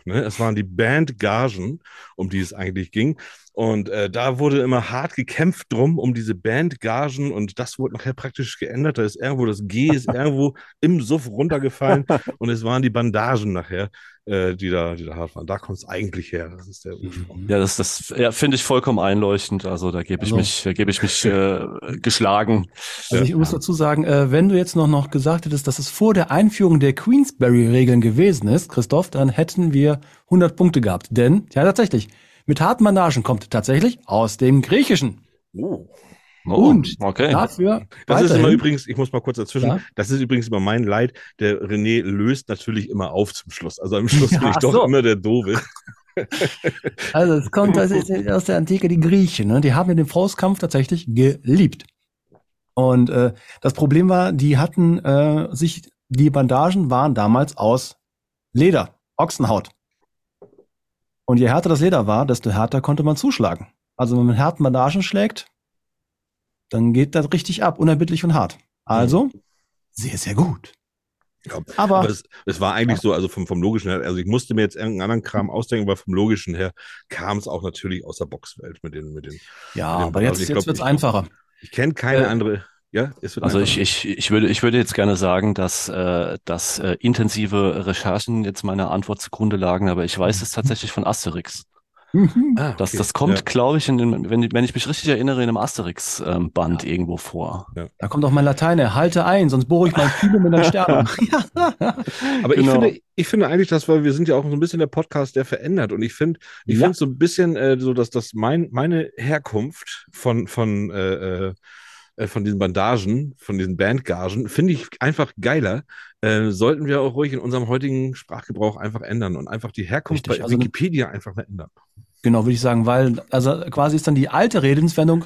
Ne? Es waren die Bandgagen, um die es eigentlich ging. Und äh, da wurde immer hart gekämpft drum, um diese Bandgagen. Und das wurde nachher praktisch geändert. Da ist irgendwo das G ist irgendwo im Suff runtergefallen. und es waren die Bandagen nachher, äh, die, da, die da hart waren. Da kommt es eigentlich her. Das ist der Ursprung. Ja, das, das ja, finde ich vollkommen einleuchtend. Also da gebe ich Also- mich, da gebe ich mich äh, geschlagen. Also ich muss dazu sagen, äh, wenn du jetzt noch, noch gesagt hättest, dass es vor der Einführung der Queensberry-Regeln gewesen ist, Christoph, dann hätten wir 100 Punkte gehabt. Denn, ja tatsächlich, mit harten Bandagen kommt tatsächlich aus dem Griechischen. Oh. Oh, Und okay. Dafür Das ist immer übrigens, ich muss mal kurz dazwischen, Ja. das ist übrigens immer mein Leid. Der René löst natürlich immer auf zum Schluss. Also am Schluss Ja, bin ich doch so. immer der Doofe. Also es kommt das ist aus der Antike die Griechen, ne? die haben den Faustkampf tatsächlich geliebt. Und äh, das Problem war, die hatten äh, sich, die Bandagen waren damals aus Leder, Ochsenhaut. Und je härter das Leder war, desto härter konnte man zuschlagen. Also wenn man mit harten Bandagen schlägt, dann geht das richtig ab, unerbittlich und hart. Also, sehr, sehr gut. Ja, Aber, Aber es, es war eigentlich so, also vom, vom Logischen her, also ich musste mir jetzt irgendeinen anderen Kram ausdenken, aber vom Logischen her kam es auch natürlich aus der Boxwelt mit den, mit den. ja, den aber jetzt. Ich jetzt wird's ich- einfacher. Ich kenne keine Äh, andere. Ja, es wird Also ich, ich, ich würde, ich würde jetzt gerne sagen, dass, äh, dass äh, intensive Recherchen jetzt meiner Antwort zugrunde lagen, aber ich weiß es tatsächlich von Asterix. Mhm. Ah, Das, okay. das kommt, Ja. glaube ich, in dem, wenn, wenn ich mich richtig erinnere, in einem Asterix-Band irgendwo vor. Da kommt auch mein Latein, halte ein, sonst bohre ich mein Kübel mit einer Sterne. ja. Aber ich Genau. finde, ich finde eigentlich, dass wir, wir sind ja auch so ein bisschen der Podcast, der verändert. Und ich finde, ich Ja. finde so ein bisschen, äh, so dass das mein, meine Herkunft von, von, äh, äh, von diesen Bandagen, von diesen Bandgagen, finde ich einfach geiler. Äh, sollten wir auch ruhig in unserem heutigen Sprachgebrauch einfach ändern und einfach die Herkunft Richtig, bei also- Wikipedia einfach mal ändern. Genau, würde ich sagen, weil, also quasi ist dann die alte Redenswendung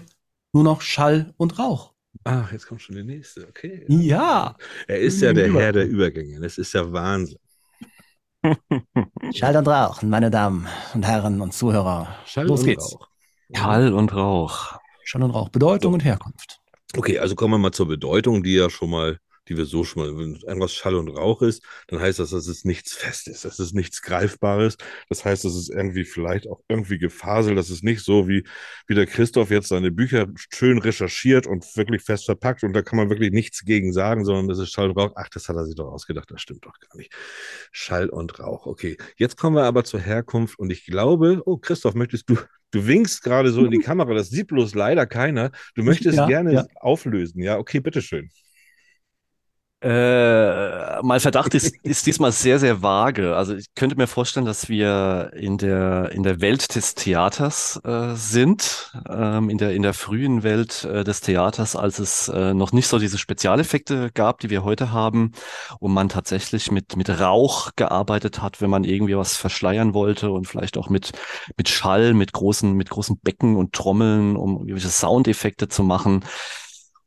nur noch Schall und Rauch. Ah, jetzt kommt schon die nächste. Okay. Ja. Er ist ja der Über- Herr der Übergänge. Das ist ja Wahnsinn. Schall und Rauch, meine Damen und Herren und Zuhörer. Schall Los und geht's. Rauch. Schall und Rauch. Schall und Rauch, Bedeutung So. und Herkunft. Okay, also kommen wir mal zur Bedeutung, die ja schon mal, die wir so schon mal, wenn irgendwas Schall und Rauch ist, dann heißt das, dass es nichts Festes, dass es nichts Greifbares. Das heißt, dass es irgendwie vielleicht auch irgendwie Gefasel, dass es nicht so wie, wie der Christoph jetzt seine Bücher schön recherchiert und wirklich fest verpackt und da kann man wirklich nichts gegen sagen, sondern das ist Schall und Rauch. Ach, das hat er sich doch ausgedacht, das stimmt doch gar nicht. Schall und Rauch. Okay, jetzt kommen wir aber zur Herkunft und ich glaube, oh, Christoph, möchtest du, du winkst gerade so in die Kamera, das sieht bloß leider keiner. Du möchtest Ja, gerne ja. auflösen, ja? Okay, bitteschön. Äh, mein Verdacht ist, ist diesmal sehr, sehr vage. Also ich könnte mir vorstellen, dass wir in der, in der Welt des Theaters äh, sind, ähm, in der, in der frühen Welt äh, des Theaters, als es äh, noch nicht so diese Spezialeffekte gab, die wir heute haben, und man tatsächlich mit, mit Rauch gearbeitet hat, wenn man irgendwie was verschleiern wollte und vielleicht auch mit, mit Schall, mit großen, mit großen Becken und Trommeln, um irgendwelche Soundeffekte zu machen.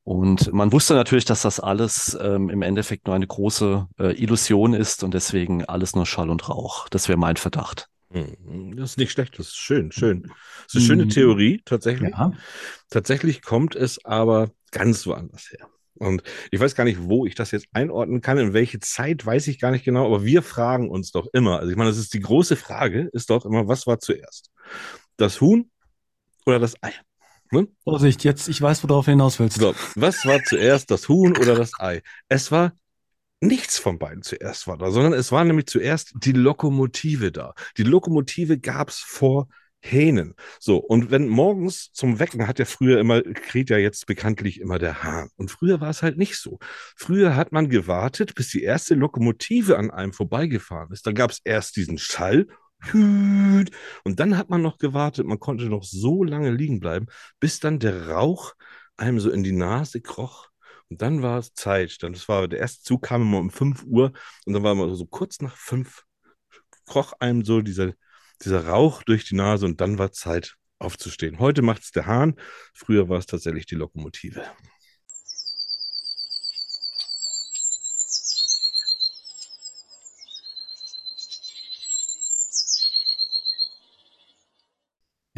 Und man wusste natürlich, dass das alles ähm, im Endeffekt nur eine große äh, Illusion ist und deswegen alles nur Schall und Rauch. Das wäre mein Verdacht. Hm, Das ist nicht schlecht, das ist schön, schön. Das ist eine schöne Mhm. Theorie, tatsächlich. Ja. Tatsächlich kommt es aber ganz woanders her. Und ich weiß gar nicht, wo ich das jetzt einordnen kann, in welche Zeit, weiß ich gar nicht genau, aber wir fragen uns doch immer, also ich meine, das ist die große Frage, ist doch immer, was war zuerst? das Huhn oder das Ei? Vorsicht, jetzt, ich weiß, worauf du hinaus willst. So, was war zuerst das Huhn oder das Ei? Es war nichts von beiden zuerst war da, sondern es war nämlich zuerst die Lokomotive da. Die Lokomotive gab's vor Hähnen. So, und wenn morgens zum Wecken hat ja früher immer, kräht ja jetzt bekanntlich immer der Hahn. Und früher war es halt nicht so. Früher hat man gewartet, bis die erste Lokomotive an einem vorbeigefahren ist. Dann gab es erst diesen Schall. Und dann hat man noch gewartet, man konnte noch so lange liegen bleiben, bis dann der Rauch einem so in die Nase kroch. Und dann war es Zeit. Dann das war der erste Zug kam immer um 5 Uhr und dann war immer so kurz nach 5 kroch einem so dieser dieser Rauch durch die Nase und dann war Zeit aufzustehen. Heute macht es der Hahn, früher war es tatsächlich die Lokomotive.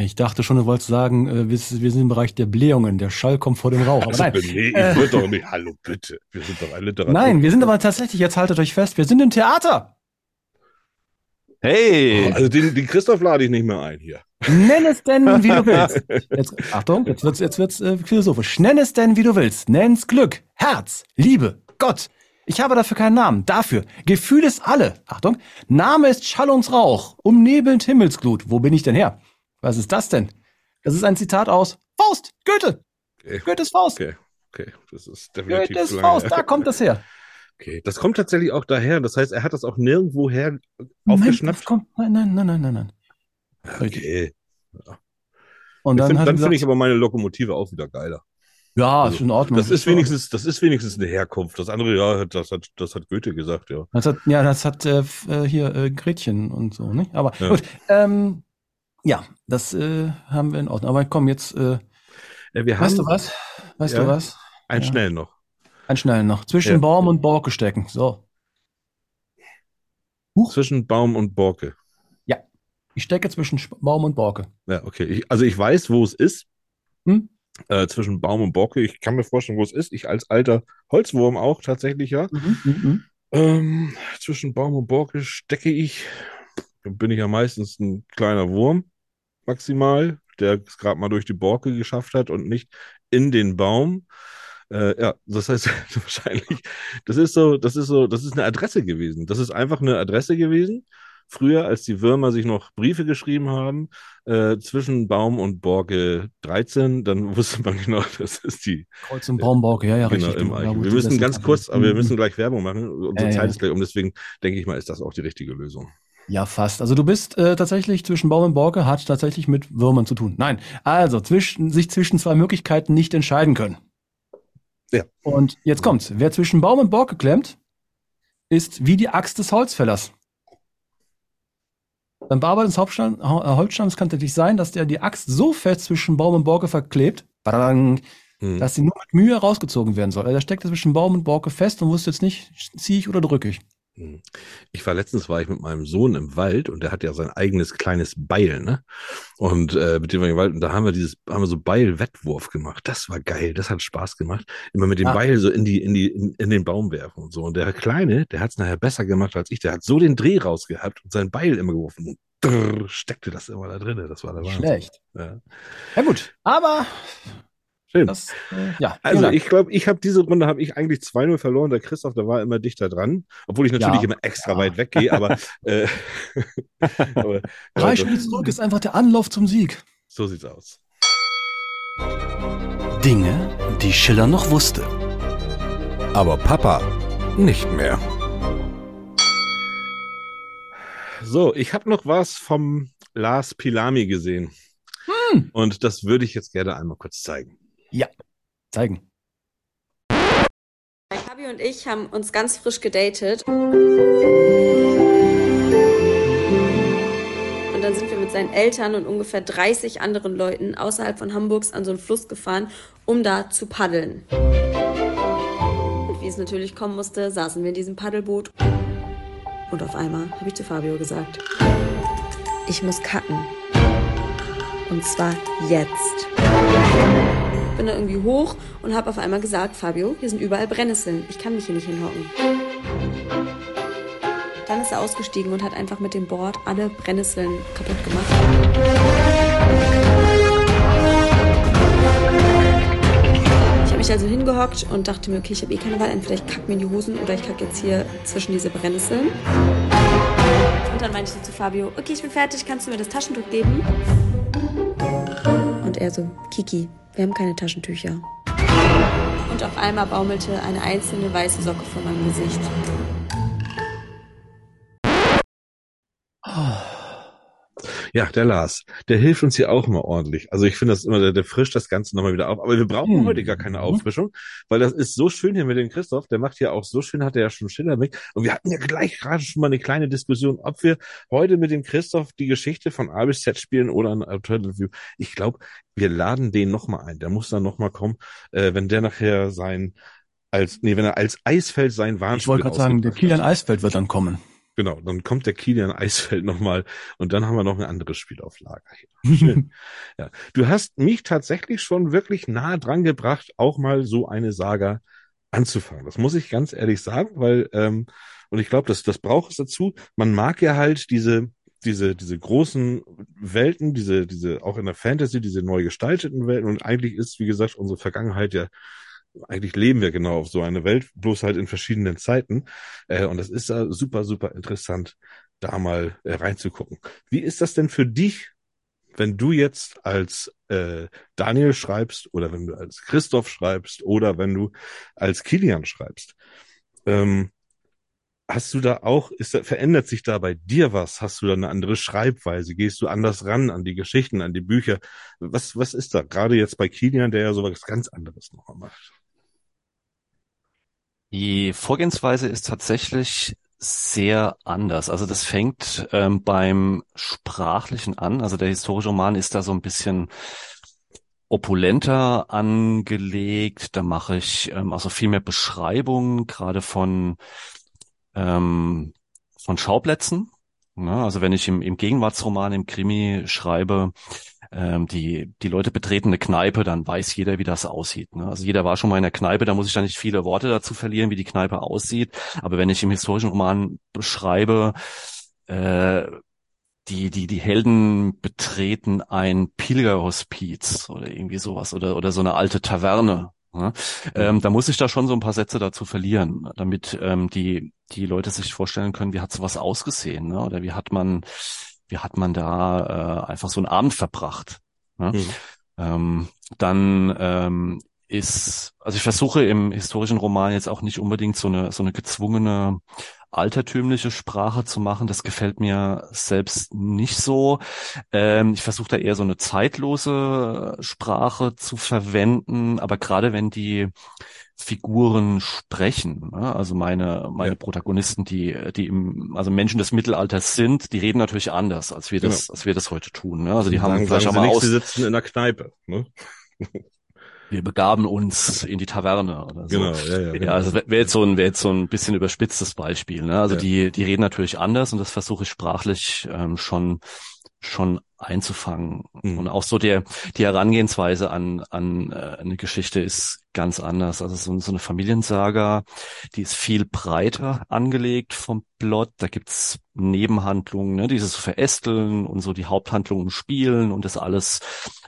Ich dachte schon, du wolltest sagen, äh, wir wir sind im Bereich der Blähungen. Der Schall kommt vor dem Rauch. Aber Also, nein. nee, ich Äh. würde doch nicht. Hallo, bitte. Wir sind doch ein Literatur. Nein, wir sind aber tatsächlich, jetzt haltet euch fest, wir sind im Theater. Hey! Also den, den Christoph lade ich nicht mehr ein hier. Nenn es denn, wie du willst. Jetzt, Achtung, jetzt wird's, jetzt wird's äh, philosophisch. Nenn es denn, wie du willst. Nenn's Glück, Herz, Liebe, Gott. Ich habe dafür keinen Namen. Dafür. Gefühl ist alle. Achtung. Name ist Schall und Rauch. Umnebelnd Himmelsglut. Wo bin ich denn her? Was ist das denn? Das ist ein Zitat aus Faust. Goethe. Okay. Goethes Faust. Okay, okay. Das ist definitiv Goethes Faust. Da kommt das her. Okay, das kommt tatsächlich auch daher. Das heißt, er hat das auch nirgendwo her aufgeschnappt. nein, nein, nein, nein, nein, nein. Okay. Und Dann, dann, finde ich aber meine Lokomotive auch wieder geiler. ja, Also, ist in Ordnung. Das ist wenigstens, das ist wenigstens eine Herkunft. Das andere, ja, das hat, das hat Goethe gesagt, ja. Das hat, ja, das hat äh, äh, hier äh, Gretchen und so, nicht? Aber Ja. gut. Ähm, ja, das äh, haben wir in Ordnung. Aber komm, jetzt, äh, ja weißt du was? Weißt Ja. du was? einen Ja. schnell noch. Ein schnell noch. Zwischen Ja. Baum und Borke stecken. So. Huch. Zwischen Baum und Borke. Ich stecke zwischen Baum und Borke. Ja, okay. Ich, also ich weiß, wo es ist. Hm? Äh, zwischen Baum und Borke. Ich kann mir vorstellen, wo es ist. Ich als alter Holzwurm auch tatsächlich, ja. Mhm, mhm. Ähm, zwischen Baum und Borke stecke ich. Dann bin ich ja meistens ein kleiner Wurm, maximal, der es gerade mal durch die Borke geschafft hat und nicht in den Baum. Äh, ja, das heißt wahrscheinlich, das ist so, das ist so, das ist eine Adresse gewesen. Das ist einfach eine Adresse gewesen. Früher, als die Würmer sich noch Briefe geschrieben haben, äh, zwischen Baum und Borke 13, dann wusste man genau, das ist die Kreuz und Baum, Borke. Ja, ja, Genau, richtig. im Eichen. da, wo Wir müssen ganz kurz, aber wir müssen gleich Werbung machen. Unsere Ja, ja. Zeit ist gleich um, deswegen denke ich mal, ist das auch die richtige Lösung. Ja, fast. Also du bist äh, tatsächlich zwischen Baum und Borke, hat tatsächlich mit Würmern zu tun. Nein, also zwischen, sich zwischen zwei Möglichkeiten nicht entscheiden können. Ja. Und jetzt kommt's. Wer zwischen Baum und Borke klemmt, ist wie die Axt des Holzfällers. Beim Bearbeiten des Hauptstamm, äh, Holzstamms kann tatsächlich sein, dass der die Axt so fest zwischen Baum und Borke verklebt, badang, Hm. dass sie nur mit Mühe rausgezogen werden soll. Also der steckt zwischen Baum und Borke fest und wusste jetzt nicht, ziehe ich oder drücke ich. Hm. Ich war letztens war ich mit meinem Sohn im Wald und der hat ja sein eigenes kleines Beil, ne? Und äh, mit dem wir im Wald und da haben wir dieses haben wir so Beilwettwurf gemacht. Das war geil, das hat Spaß gemacht. Immer mit dem Ah. Beil so in die in die in, in den Baum werfen und so. Und der kleine, der hat es nachher besser gemacht als ich. Der hat so den Dreh rausgehabt und sein Beil immer geworfen und drrr, steckte das immer da drin. Das war der Wahnsinn. Schlecht. Ja. Ja gut, aber Schön. das, äh, ja. Also ich glaube, ich habe diese Runde habe ich eigentlich 2-0 verloren. Der Christoph, der war immer dichter dran, obwohl ich natürlich Ja. immer extra Ja. weit weggehe, aber, äh, aber Drei aber Schritte zurück ist einfach der Anlauf zum Sieg. so sieht's aus. Dinge, die Schiller noch wusste. Aber Papa nicht mehr. So, ich habe noch was vom Lars Pilami gesehen. Hm. Und das würde ich jetzt gerne einmal kurz zeigen. Zeigen. Fabi und ich haben uns ganz frisch gedatet. Und dann sind wir mit seinen Eltern und ungefähr 30 anderen Leuten außerhalb von Hamburgs an so einen Fluss gefahren, um da zu paddeln. Und wie es natürlich kommen musste, saßen wir in diesem Paddelboot. Und auf einmal habe ich zu Fabio gesagt, ich muss cutten. Und zwar jetzt bin da irgendwie hoch und habe auf einmal gesagt, Fabio, hier sind überall Brennnesseln. Ich kann mich hier nicht hinhocken. Dann ist er ausgestiegen und hat einfach mit dem Board alle Brennnesseln kaputt gemacht. Ich habe mich also hingehockt und dachte mir, okay, ich habe eh keine Wahl, entweder ich kacke mir in die Hosen oder ich kacke jetzt hier zwischen diese Brennnesseln. Und dann meinte ich zu Fabio, okay, ich bin fertig, kannst du mir das Taschentuch geben? Er so, Kiki, wir haben keine Taschentücher. Und auf einmal baumelte eine einzelne weiße Socke vor meinem Gesicht. Ja, der Lars, der hilft uns hier auch immer ordentlich. Also ich finde das immer, der, der frischt das Ganze nochmal wieder auf. Aber wir brauchen Hm. heute gar keine Auffrischung, weil das ist so schön hier mit dem Christoph. Der macht ja auch so schön, hat er ja schon Schiller mit. Und wir hatten ja gleich gerade schon mal eine kleine Diskussion, ob wir heute mit dem Christoph die Geschichte von A bis Z spielen oder ein Alternative View. Ich glaube, wir laden den nochmal ein. Der muss dann nochmal kommen, äh, wenn der nachher sein als, nee, wenn er als Eisfeld sein Warnspiel Ich wollte gerade sagen, der Kilian. Eisfeld wird dann kommen. Genau, dann kommt der Kilian Eisfeld nochmal und dann haben wir noch ein anderes Spiel auf Lager hier. Schön. ja. Du hast mich tatsächlich schon wirklich nah dran gebracht, auch mal so eine Saga anzufangen. Das muss ich ganz ehrlich sagen, weil, ähm, und ich glaube, das, das braucht es dazu. Man mag ja halt diese, diese, diese großen Welten, diese, diese, auch in der Fantasy, diese neu gestalteten Welten. Und eigentlich ist, wie gesagt, unsere Vergangenheit ja eigentlich leben wir genau auf so eine Welt, bloß halt in verschiedenen Zeiten. Äh, und das ist da super, super interessant, da mal äh, reinzugucken. Wie ist das denn für dich, wenn du jetzt als äh, Daniel schreibst oder wenn du als Christoph schreibst oder wenn du als Kilian schreibst? Ähm, hast du da auch, ist da, verändert sich da bei dir was? Hast du da eine andere Schreibweise? Gehst du anders ran an die Geschichten, an die Bücher? Was, was ist da? Gerade jetzt bei Kilian, der ja sowas ganz anderes noch macht. Die Vorgehensweise ist tatsächlich sehr anders. Also das fängt ähm, beim Sprachlichen an. Also der historische Roman ist da so ein bisschen opulenter angelegt. Da mache ich ähm, also viel mehr Beschreibungen, gerade von ähm, von Schauplätzen. Ja, also wenn ich im, im Gegenwartsroman, im Krimi schreibe, ähm, die, die Leute betreten eine Kneipe, dann weiß jeder, wie das aussieht. Ne? Also jeder war schon mal in der Kneipe, da muss ich dann nicht viele Worte dazu verlieren, wie die Kneipe aussieht. Aber wenn ich im historischen Roman beschreibe, äh, die, die, die Helden betreten ein Pilgerhospiz oder irgendwie sowas oder, oder so eine alte Taverne. Ne? Ähm, da muss ich da schon so ein paar Sätze dazu verlieren, damit ähm, die, die Leute sich vorstellen können, wie hat sowas ausgesehen, ne? Oder wie hat man, wie hat man da äh, einfach so einen Abend verbracht. Ne? Mhm. Ähm, dann ähm, ist, also ich versuche im historischen Roman jetzt auch nicht unbedingt so eine so eine gezwungene altertümliche Sprache zu machen. Das gefällt mir selbst nicht so. Ähm, ich versuche da eher so eine zeitlose Sprache zu verwenden, aber gerade wenn die Figuren sprechen, ne? also meine meine Ja. Protagonisten, die die im also Menschen des Mittelalters sind, die reden natürlich anders, als wir das Genau. als wir das heute tun. Ne? Also die haben vielleicht auch sagen mal sie nicht, aus, sie sitzen in der Kneipe. Ne? wir begaben uns in die Taverne oder so. Genau, ja, ja. Ja, also wäre wär jetzt so ein, wäre jetzt so ein bisschen überspitztes Beispiel. Ne? Also Ja. die, die reden natürlich anders und das versuche ich sprachlich ähm, schon, schon einzufangen. Mhm. Und auch so der, die Herangehensweise an, an äh, eine Geschichte ist ganz anders. Also so, so eine Familiensaga, die ist viel breiter angelegt vom Plot. Da gibt's Nebenhandlungen, ne? dieses Verästeln und so die Haupthandlungen spielen und das alles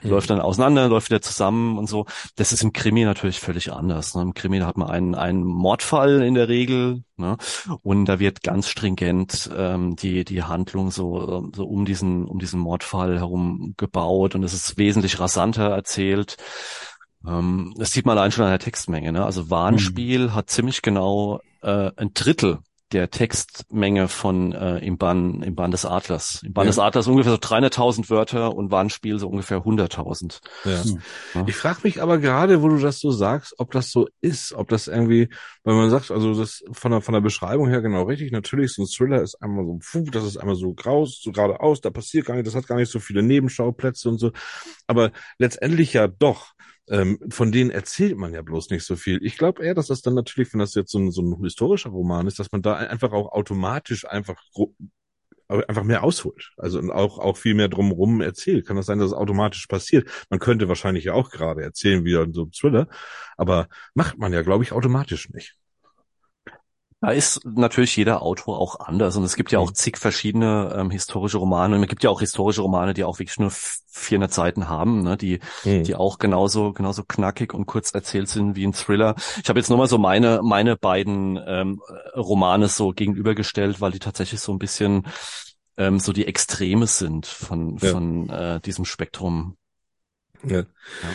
Mhm. läuft dann auseinander, läuft wieder zusammen und so. Das ist im Krimi natürlich völlig anders. Ne? Im Krimi hat man einen, einen Mordfall in der Regel ne? und da wird ganz stringent ähm, die, die Handlung so, so um diesen, um diesen Mordfall herum gebaut und es ist wesentlich rasanter erzählt. Ähm, das sieht man allein schon an der Textmenge. Ne? Also Warnspiel hat ziemlich genau äh, ein Drittel der Textmenge von äh, im Bann im Bann des Adlers. Im Bann Ja. des Adlers ungefähr so 300.000 Wörter und Warnspiel so ungefähr 100.000. Ja. Hm. Ja. Ich frage mich aber gerade, wo du das so sagst, ob das so ist, ob das irgendwie, weil man sagt, also das von der, von der Beschreibung her genau richtig, natürlich, so ein Thriller ist einmal so, puh, das ist einmal so graus, so geradeaus, da passiert gar nicht, das hat gar nicht so viele Nebenschauplätze und so, aber letztendlich ja doch. Ähm, von denen erzählt man ja bloß nicht so viel. Ich glaube eher, dass das dann natürlich, wenn das jetzt so ein, so ein historischer Roman ist, dass man da einfach auch automatisch einfach einfach mehr ausholt. Also auch, auch viel mehr drumherum erzählt. Kann das sein, dass es automatisch passiert? Man könnte wahrscheinlich ja auch gerade erzählen, wie so einem Thriller, aber macht man ja, glaube ich, automatisch nicht. Da ist natürlich jeder Autor auch anders und es gibt ja auch zig verschiedene ähm, historische Romane und es gibt ja auch historische Romane, die auch wirklich nur 400 Seiten haben, ne, die Mhm. die auch genauso genauso knackig und kurz erzählt sind wie ein Thriller. Ich habe jetzt nur mal so meine meine beiden ähm, Romane so gegenübergestellt, weil die tatsächlich so ein bisschen ähm, so die Extreme sind von Ja. von äh, diesem Spektrum. Ja.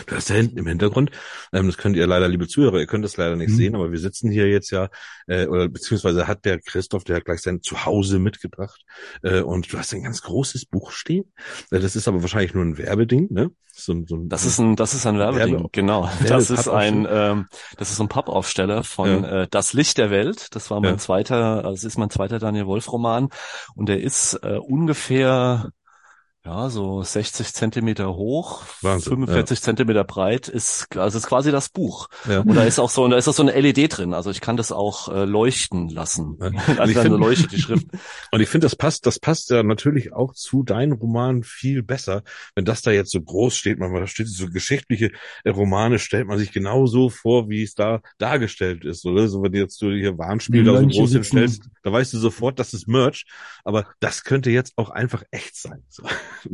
Du hast da hinten im Hintergrund, ähm, das könnt ihr leider, liebe Zuhörer, ihr könnt das leider nicht Mhm. sehen, aber wir sitzen hier jetzt ja, äh, oder beziehungsweise hat der Christoph, der hat gleich sein Zuhause mitgebracht, äh, und du hast ein ganz großes Buch stehen. Äh, das ist aber wahrscheinlich nur ein Werbeding, ne? So, so ein, Das ist ein, das ist ein Werbeding, Werbe- genau. Werbe- Das ist ein, ähm, das ist ein Pappaufsteller von Ja. äh, Das Licht der Welt. Das war mein Ja. zweiter, also es ist mein zweiter Daniel Wolf Roman und der ist äh, ungefähr ja so 60 Zentimeter hoch, Wahnsinn, 45 Zentimeter breit ist also ist quasi das Buch. ja. Und da ist auch so, da ist auch so eine LED drin. Also ich kann das auch äh, leuchten lassen. Ja. Und Also ich dann find- leuchtet die Schrift. Und ich finde, das passt, das passt ja natürlich auch zu deinen Romanen viel besser, wenn das da jetzt so groß steht. Man, da steht so geschichtliche äh, Romane, stellt man sich genau so vor, wie es da dargestellt ist, oder? So, wenn jetzt du hier Warnspiel da so groß sitzen. hinstellst, da weißt du sofort, das ist Merch. Aber das könnte jetzt auch einfach echt sein. So.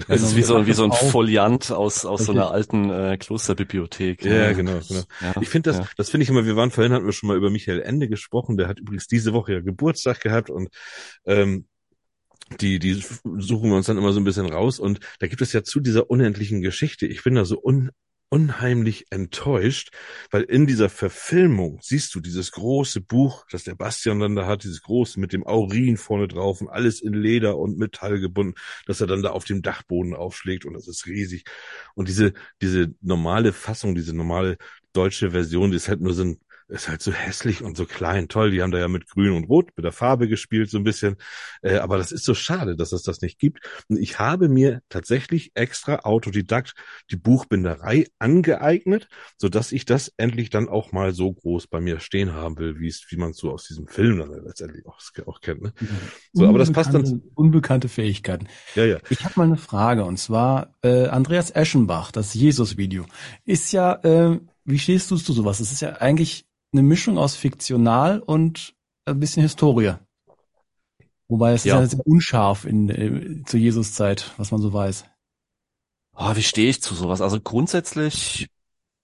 Das ist wie so, wie so ein. Foliant aus, aus so einer alten äh, Klosterbibliothek. Ja, genau, genau. Ja, Ich finde das, ja. das finde ich immer, wir waren vorhin, hatten wir schon mal über Michael Ende gesprochen, der hat übrigens diese Woche ja Geburtstag gehabt und ähm, die, die suchen wir uns dann immer so ein bisschen raus und da gibt es ja zu dieser unendlichen Geschichte, ich bin da so un, unheimlich enttäuscht, weil in dieser Verfilmung siehst du dieses große Buch, das der Bastian dann da hat, dieses große mit dem Aurin vorne drauf und alles in Leder und Metall gebunden, dass er dann da auf dem Dachboden aufschlägt und das ist riesig. Und diese, diese normale Fassung, diese normale deutsche Version, die ist halt nur so ein, ist halt so hässlich und so klein. Toll, die haben da ja mit Grün und Rot, mit der Farbe gespielt so ein bisschen. Äh, aber das ist so schade, dass es das nicht gibt. Und ich habe mir tatsächlich extra Autodidakt die Buchbinderei angeeignet, so dass ich das endlich dann auch mal so groß bei mir stehen haben will, wie es, wie man es so aus diesem Film dann letztendlich auch, auch kennt. Ne? So, aber das passt dann- Unbekannte- Unbekannte Fähigkeiten. Ja, ja. Ich habe mal eine Frage und zwar äh, Andreas Eschenbach, das Jesus-Video, ist ja, äh, wie stehst du zu sowas? Es ist ja eigentlich eine Mischung aus fiktional und ein bisschen Historie. Wobei es Ja. ist ja sehr unscharf in äh, zur Jesus-Zeit, was man so weiß. Ah, wie stehe ich zu sowas? Also grundsätzlich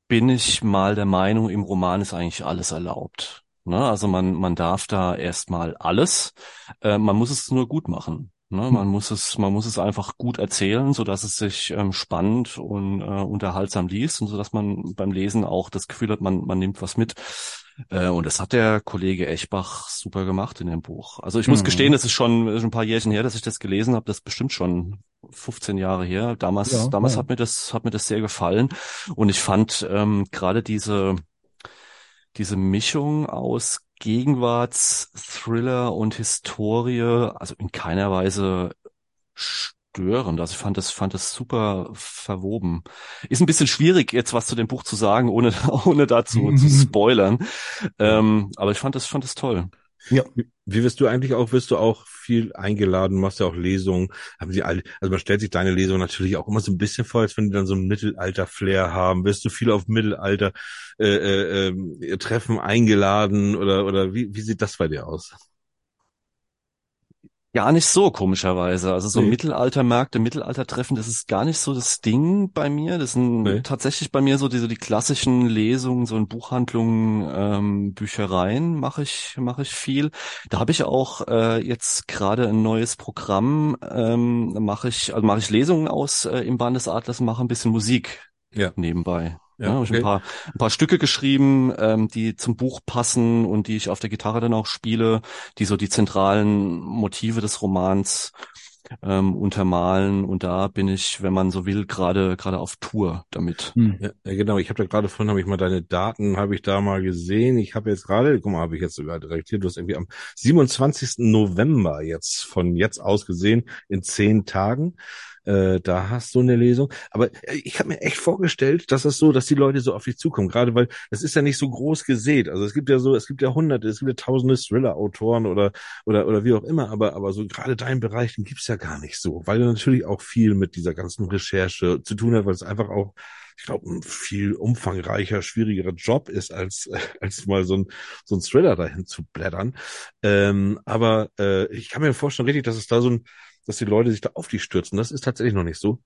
bin ich mal der Meinung, im Roman ist eigentlich alles erlaubt. Ne? Also man, man darf da erstmal alles. Äh, man muss es nur gut machen. Ne? Man muss es, man muss es einfach gut erzählen, so dass es sich ähm, spannend und äh, unterhaltsam liest und so dass man beim Lesen auch das Gefühl hat, man, man nimmt was mit. Äh, und das hat der Kollege Echbach super gemacht in dem Buch. Also ich muss Mhm. gestehen, es ist schon, ist ein paar Jährchen her, dass ich das gelesen habe. Das ist bestimmt schon 15 Jahre her. Damals, Ja, damals ja. hat mir das, hat mir das sehr gefallen. Und ich fand ähm, gerade diese, diese Mischung aus Gegenwartsthriller und Historie, also in keiner Weise störend. Also ich fand das, fand das super verwoben. Ist ein bisschen schwierig, jetzt was zu dem Buch zu sagen, ohne, ohne dazu zu spoilern. Ähm, aber ich fand das, fand das toll. Ja. Wie, wirst du eigentlich auch, wirst du auch viel eingeladen, machst ja auch Lesungen, haben sie alle, also man stellt sich deine Lesung natürlich auch immer so ein bisschen vor, als wenn die dann so ein Mittelalter-Flair haben. Wirst du viel auf Mittelalter äh, äh, äh, Treffen eingeladen oder oder wie, wie sieht das bei dir aus? Gar nicht so, komischerweise. Also so Nee. Mittelaltermärkte, Mittelaltertreffen, das ist gar nicht so das Ding bei mir. Das sind Nee. tatsächlich bei mir so diese die klassischen Lesungen, so in Buchhandlungen, ähm, Büchereien mache ich mache ich viel. Da habe ich auch äh, jetzt gerade ein neues Programm. Ähm, mache ich also mache ich Lesungen aus äh, im Band des Adlers, mache ein bisschen Musik Ja. nebenbei. Ja, Ja, hab ich okay. ein paar, ein paar Stücke geschrieben, ähm, die zum Buch passen und die ich auf der Gitarre dann auch spiele, die so die zentralen Motive des Romans ähm, untermalen. Und da bin ich, wenn man so will, gerade gerade auf Tour damit. Hm. Ja, ja genau. Ich habe da gerade vorhin habe ich mal deine Daten habe ich da mal gesehen. Ich habe jetzt gerade, guck mal, habe ich jetzt sogar direkt hier. Du hast irgendwie am 27. November jetzt von jetzt aus gesehen in zehn Tagen. Äh, da hast du eine Lesung. Aber äh, ich habe mir echt vorgestellt, dass es so, dass die Leute so auf dich zukommen. Gerade weil es ist ja nicht so groß gesät. Also es gibt ja so, es gibt ja hunderte, es gibt ja tausende Thriller-Autoren oder oder oder wie auch immer. Aber aber so gerade deinen Bereich, den gibt's ja gar nicht so, weil du natürlich auch viel mit dieser ganzen Recherche zu tun hat, weil es einfach auch ich glaube, ein viel umfangreicher, schwierigerer Job ist, als, als mal so ein, so ein Thriller dahin zu blättern. Ähm, aber äh, ich kann mir vorstellen, richtig, dass es da so ein, dass die Leute sich da auf die stürzen. Das ist tatsächlich noch nicht so.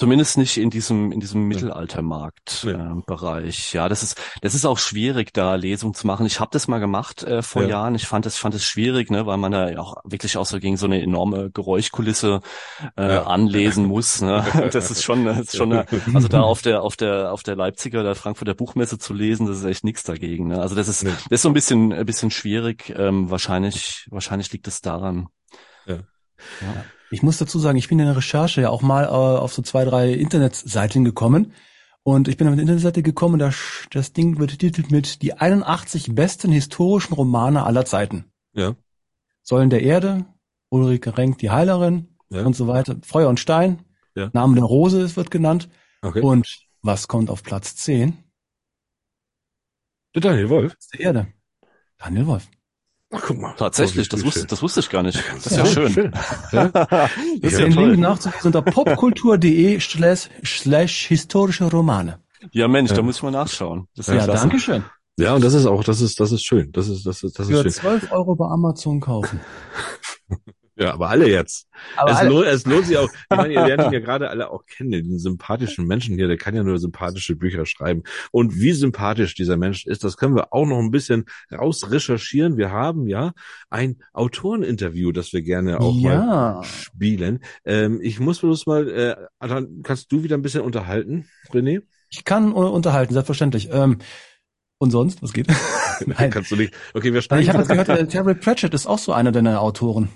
Zumindest nicht in diesem, in diesem Mittelaltermarkt-Bereich. Ja. Äh, ja, das ist, das ist auch schwierig, da Lesungen zu machen. Ich habe das mal gemacht äh, vor Ja. Jahren. Ich fand es, fand es schwierig, ne, weil man da auch wirklich auch so gegen so eine enorme Geräuschkulisse äh, Ja. anlesen muss. Ne? Das ist schon, das ist schon, eine, also da auf der, auf der, auf der Leipziger oder Frankfurter Buchmesse zu lesen, das ist echt nichts dagegen. Ne? Also das ist, das ist so ein bisschen, ein bisschen schwierig. Ähm, wahrscheinlich, wahrscheinlich liegt es daran. Ja. Ich muss dazu sagen, ich bin in der Recherche ja auch mal äh, auf so zwei, drei Internetseiten gekommen. Und ich bin auf eine Internetseite gekommen, das, das Ding wird betitelt mit die 81 besten historischen Romane aller Zeiten. Ja. Säulen der Erde, Ulrike Renk, die Heilerin Ja. und so weiter. Feuer und Stein, Ja. Name der Rose es wird genannt. Okay. Und was kommt auf Platz 10? Der Daniel Wolf. Der Erde. Daniel Wolf. Ach, guck mal. Tatsächlich, Oh, das wusste, schön. das wusste ich gar nicht. Das ist Ja, ja, schön. Ja? Das ist ja Den toll. Link nachzulesen unter popkultur.de slash, slash historische Romane. Ja, Mensch, Ja. da muss ich mal nachschauen. Das ist Ja, ja, klasse. danke schön. Ja, und das ist auch, das ist, das ist schön. Das ist, das ist, das Für ist schön. 12 Euro bei Amazon kaufen. Ja, aber alle jetzt. Aber es, alle- lohnt, es lohnt sich auch. Ich meine, ihr lernt ihn ja gerade alle auch kennen, den sympathischen Menschen hier, der kann ja nur sympathische Bücher schreiben. Und wie sympathisch dieser Mensch ist, das können wir auch noch ein bisschen raus recherchieren. Wir haben ja ein Autoreninterview, das wir gerne auch mal ja. spielen. Ähm, ich muss bloß mal, äh, dann kannst du wieder ein bisschen unterhalten, René? Ich kann äh, unterhalten, selbstverständlich. Ähm, und sonst, was geht? Nein. Kannst du nicht. Okay, wir steigen. Ich habe jetzt gehört, äh, Terry Pratchett ist auch so einer deiner Autoren.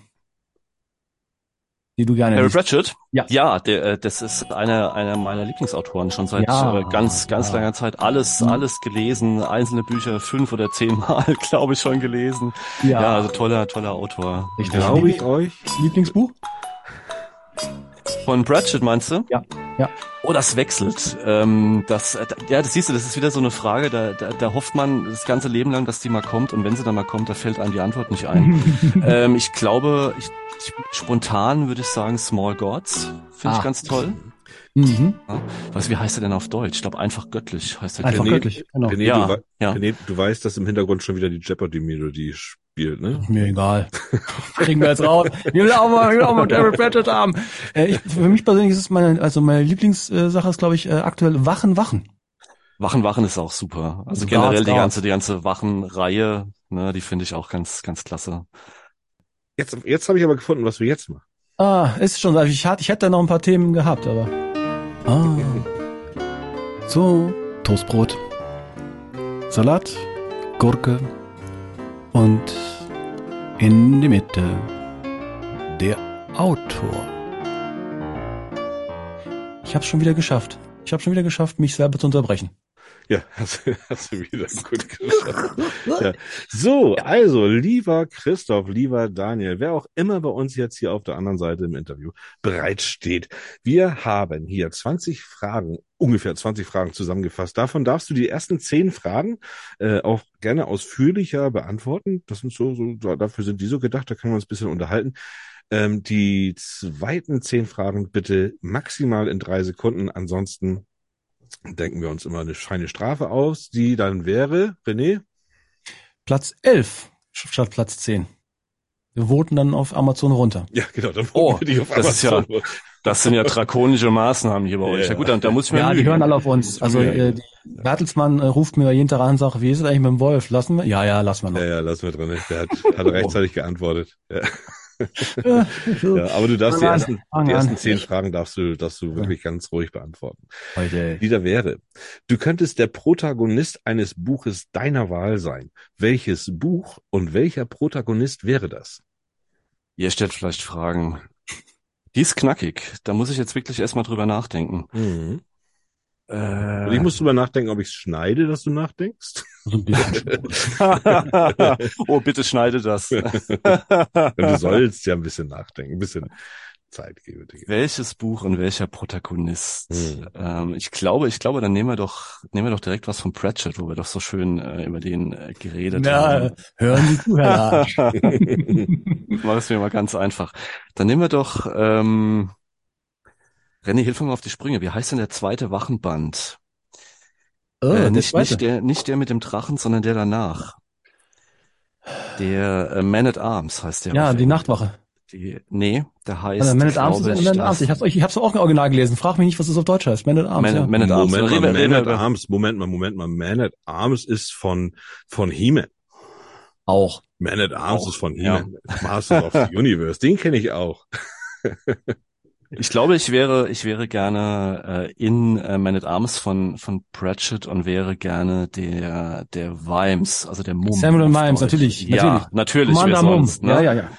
Die du gerne Harry. Pratchett? Ja. Ja, der, äh, das ist einer, einer meiner Lieblingsautoren schon seit Ja. äh, ganz, ganz Ja. langer Zeit. Alles, Mhm. alles gelesen, einzelne Bücher fünf oder zehn Mal, glaube ich, schon gelesen. Ja, also toller, toller Autor. Richtig. Glaube ich euch? Lieblingsbuch? Von Pratchett meinst du? Ja, ja. Oh, das wechselt. Ähm, das, äh, ja, das siehst du, das ist wieder so eine Frage, da, da, da hofft man das ganze Leben lang, dass die mal kommt und wenn sie dann mal kommt, da fällt einem die Antwort nicht ein. ähm, ich glaube, ich, ich, spontan würde ich sagen Small Gods. Finde Ah. ich ganz toll. Mhm. Was, wie heißt er denn auf Deutsch? Ich glaube, einfach göttlich heißt er. Einfach René- göttlich, genau. René, Ja, du, ja. René, du weißt, dass im Hintergrund schon wieder die Jeopardy-Melodie spielt, ne? Mir egal. Kriegen wir jetzt raus. Wir will auch mal, wir will auch mal Terry Pratchett haben. Äh, ich, für mich persönlich ist es meine, also meine Lieblingssache ist, glaube ich, äh, aktuell Wachen, Wachen. Wachen, Wachen ist auch super. Also Guards, generell die Guards. ganze, die ganze Wachenreihe, ne, die finde ich auch ganz, ganz klasse. Jetzt, jetzt habe ich aber gefunden, was wir jetzt machen. Ah, ist schon, ich, hatte, ich hätte noch ein paar Themen gehabt, aber. Ah. So, Toastbrot, Salat, Gurke und in die Mitte der Autor. Ich habe schon wieder geschafft. Ich habe schon wieder geschafft, mich selber zu unterbrechen. Ja, hast, hast du wieder gut geschafft. ja. So, also, lieber Christoph, lieber Daniel, wer auch immer bei uns jetzt hier auf der anderen Seite im Interview bereitsteht. Wir haben hier 20 Fragen, ungefähr 20 Fragen zusammengefasst. Davon darfst du die ersten 10 Fragen äh, auch gerne ausführlicher beantworten. Das sind so, so, dafür sind die so gedacht, da können wir uns ein bisschen unterhalten. Ähm, die zweiten 10 Fragen bitte maximal in drei Sekunden. Ansonsten denken wir uns immer eine feine Strafe aus, die dann wäre, René, Platz 11 statt Platz 10. Wir voten dann auf Amazon runter. ja genau, dann Oh, wir die auf das ist ja- Amazon. Das sind ja drakonische Maßnahmen hier bei euch. Ja. Ja gut, dann, da muss ich mir Ja, die hören alle auf uns. Also Ja. äh, die Bertelsmann äh, ruft mir jeden Tag an und sagt, wie ist es eigentlich mit dem Wolf? Lassen wir? Ja, ja, lassen wir noch. Ja, ja, lassen wir drin. Der hat, hat rechtzeitig geantwortet. Ja. Ja. aber du darfst die ersten, die ersten zehn Fragen darfst du, darfst du wirklich ganz ruhig beantworten. Heute. Die da wäre. Du könntest der Protagonist eines Buches deiner Wahl sein. Welches Buch und welcher Protagonist wäre das? Ihr stellt vielleicht Fragen. Die ist knackig. Da muss ich jetzt wirklich erstmal drüber nachdenken. Mhm. Äh, Und ich muss drüber nachdenken, ob ich es schneide, dass du nachdenkst. So ein bisschen. oh, bitte schneide das. du sollst ja ein bisschen nachdenken, ein bisschen Zeit geben. Welches Buch und welcher Protagonist? Hm. Ähm, ich glaube, ich glaube, dann nehmen wir doch, nehmen wir doch direkt was von Pratchett, wo wir doch so schön äh, über den äh, geredet Ja, haben. hören Sie zu, Herr Larsch. Mach es mir mal ganz einfach. Dann nehmen wir doch, ähm, René, hilf mir mal auf die Sprünge. Wie heißt denn der zweite Wachenband? Oh, äh, der nicht, zweite. nicht, der, nicht der mit dem Drachen, sondern der danach. Der äh, Man at Arms heißt der. ja, die. Nachtwache. Die, nee, der heißt, Also Man at Arms ist Man at Arms. Ich hab's, euch- ich hab's auch im Original gelesen. Frag mich nicht, was es auf Deutsch heißt. Man at Arms, Man, ja. Man at Arms. Moment Reden mal, Man at Arms, Moment mal, Moment mal. Man at Arms ist von, von He-Man. Auch. Man at Arms Auch, ist von ja. He-Man. Masters of the Universe. Den kenne ich auch. Ich glaube, ich wäre, ich wäre gerne äh, in äh, Man at Arms von von Pratchett und wäre gerne der der Vimes, also der Mumm. Samuel Vimes, Deutsch. natürlich, Ja, natürlich. natürlich. Wer sonst, ne? Ja, ja, ja.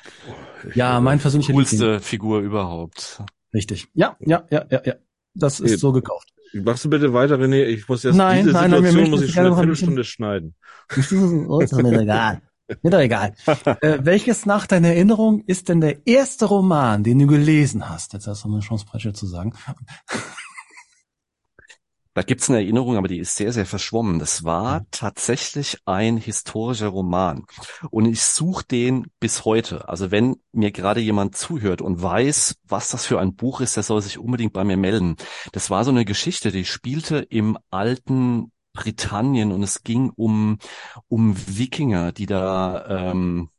Ja, mein persönlicher Liebling. Coolste Figur überhaupt. Richtig. Ja, ja, ja, ja, ja. Das ist Okay. so gekauft. Machst du bitte weiter, René? Ich muss jetzt, Nein, diese nein, nein, Situation möchten muss ich schon eine Viertelstunde schneiden. Oh, ist mir egal. Mir doch egal. äh, welches nach deiner Erinnerung ist denn der erste Roman, den du gelesen hast? Jetzt hast du eine Chance, Pratchett zu sagen. Da gibt's eine Erinnerung, aber die ist sehr, sehr verschwommen. Das war Mhm. tatsächlich ein historischer Roman. Und ich suche den bis heute. Also wenn mir gerade jemand zuhört und weiß, was das für ein Buch ist, der soll sich unbedingt bei mir melden. Das war so eine Geschichte, die spielte im alten Britannien und es ging um, um Wikinger, die da ähm,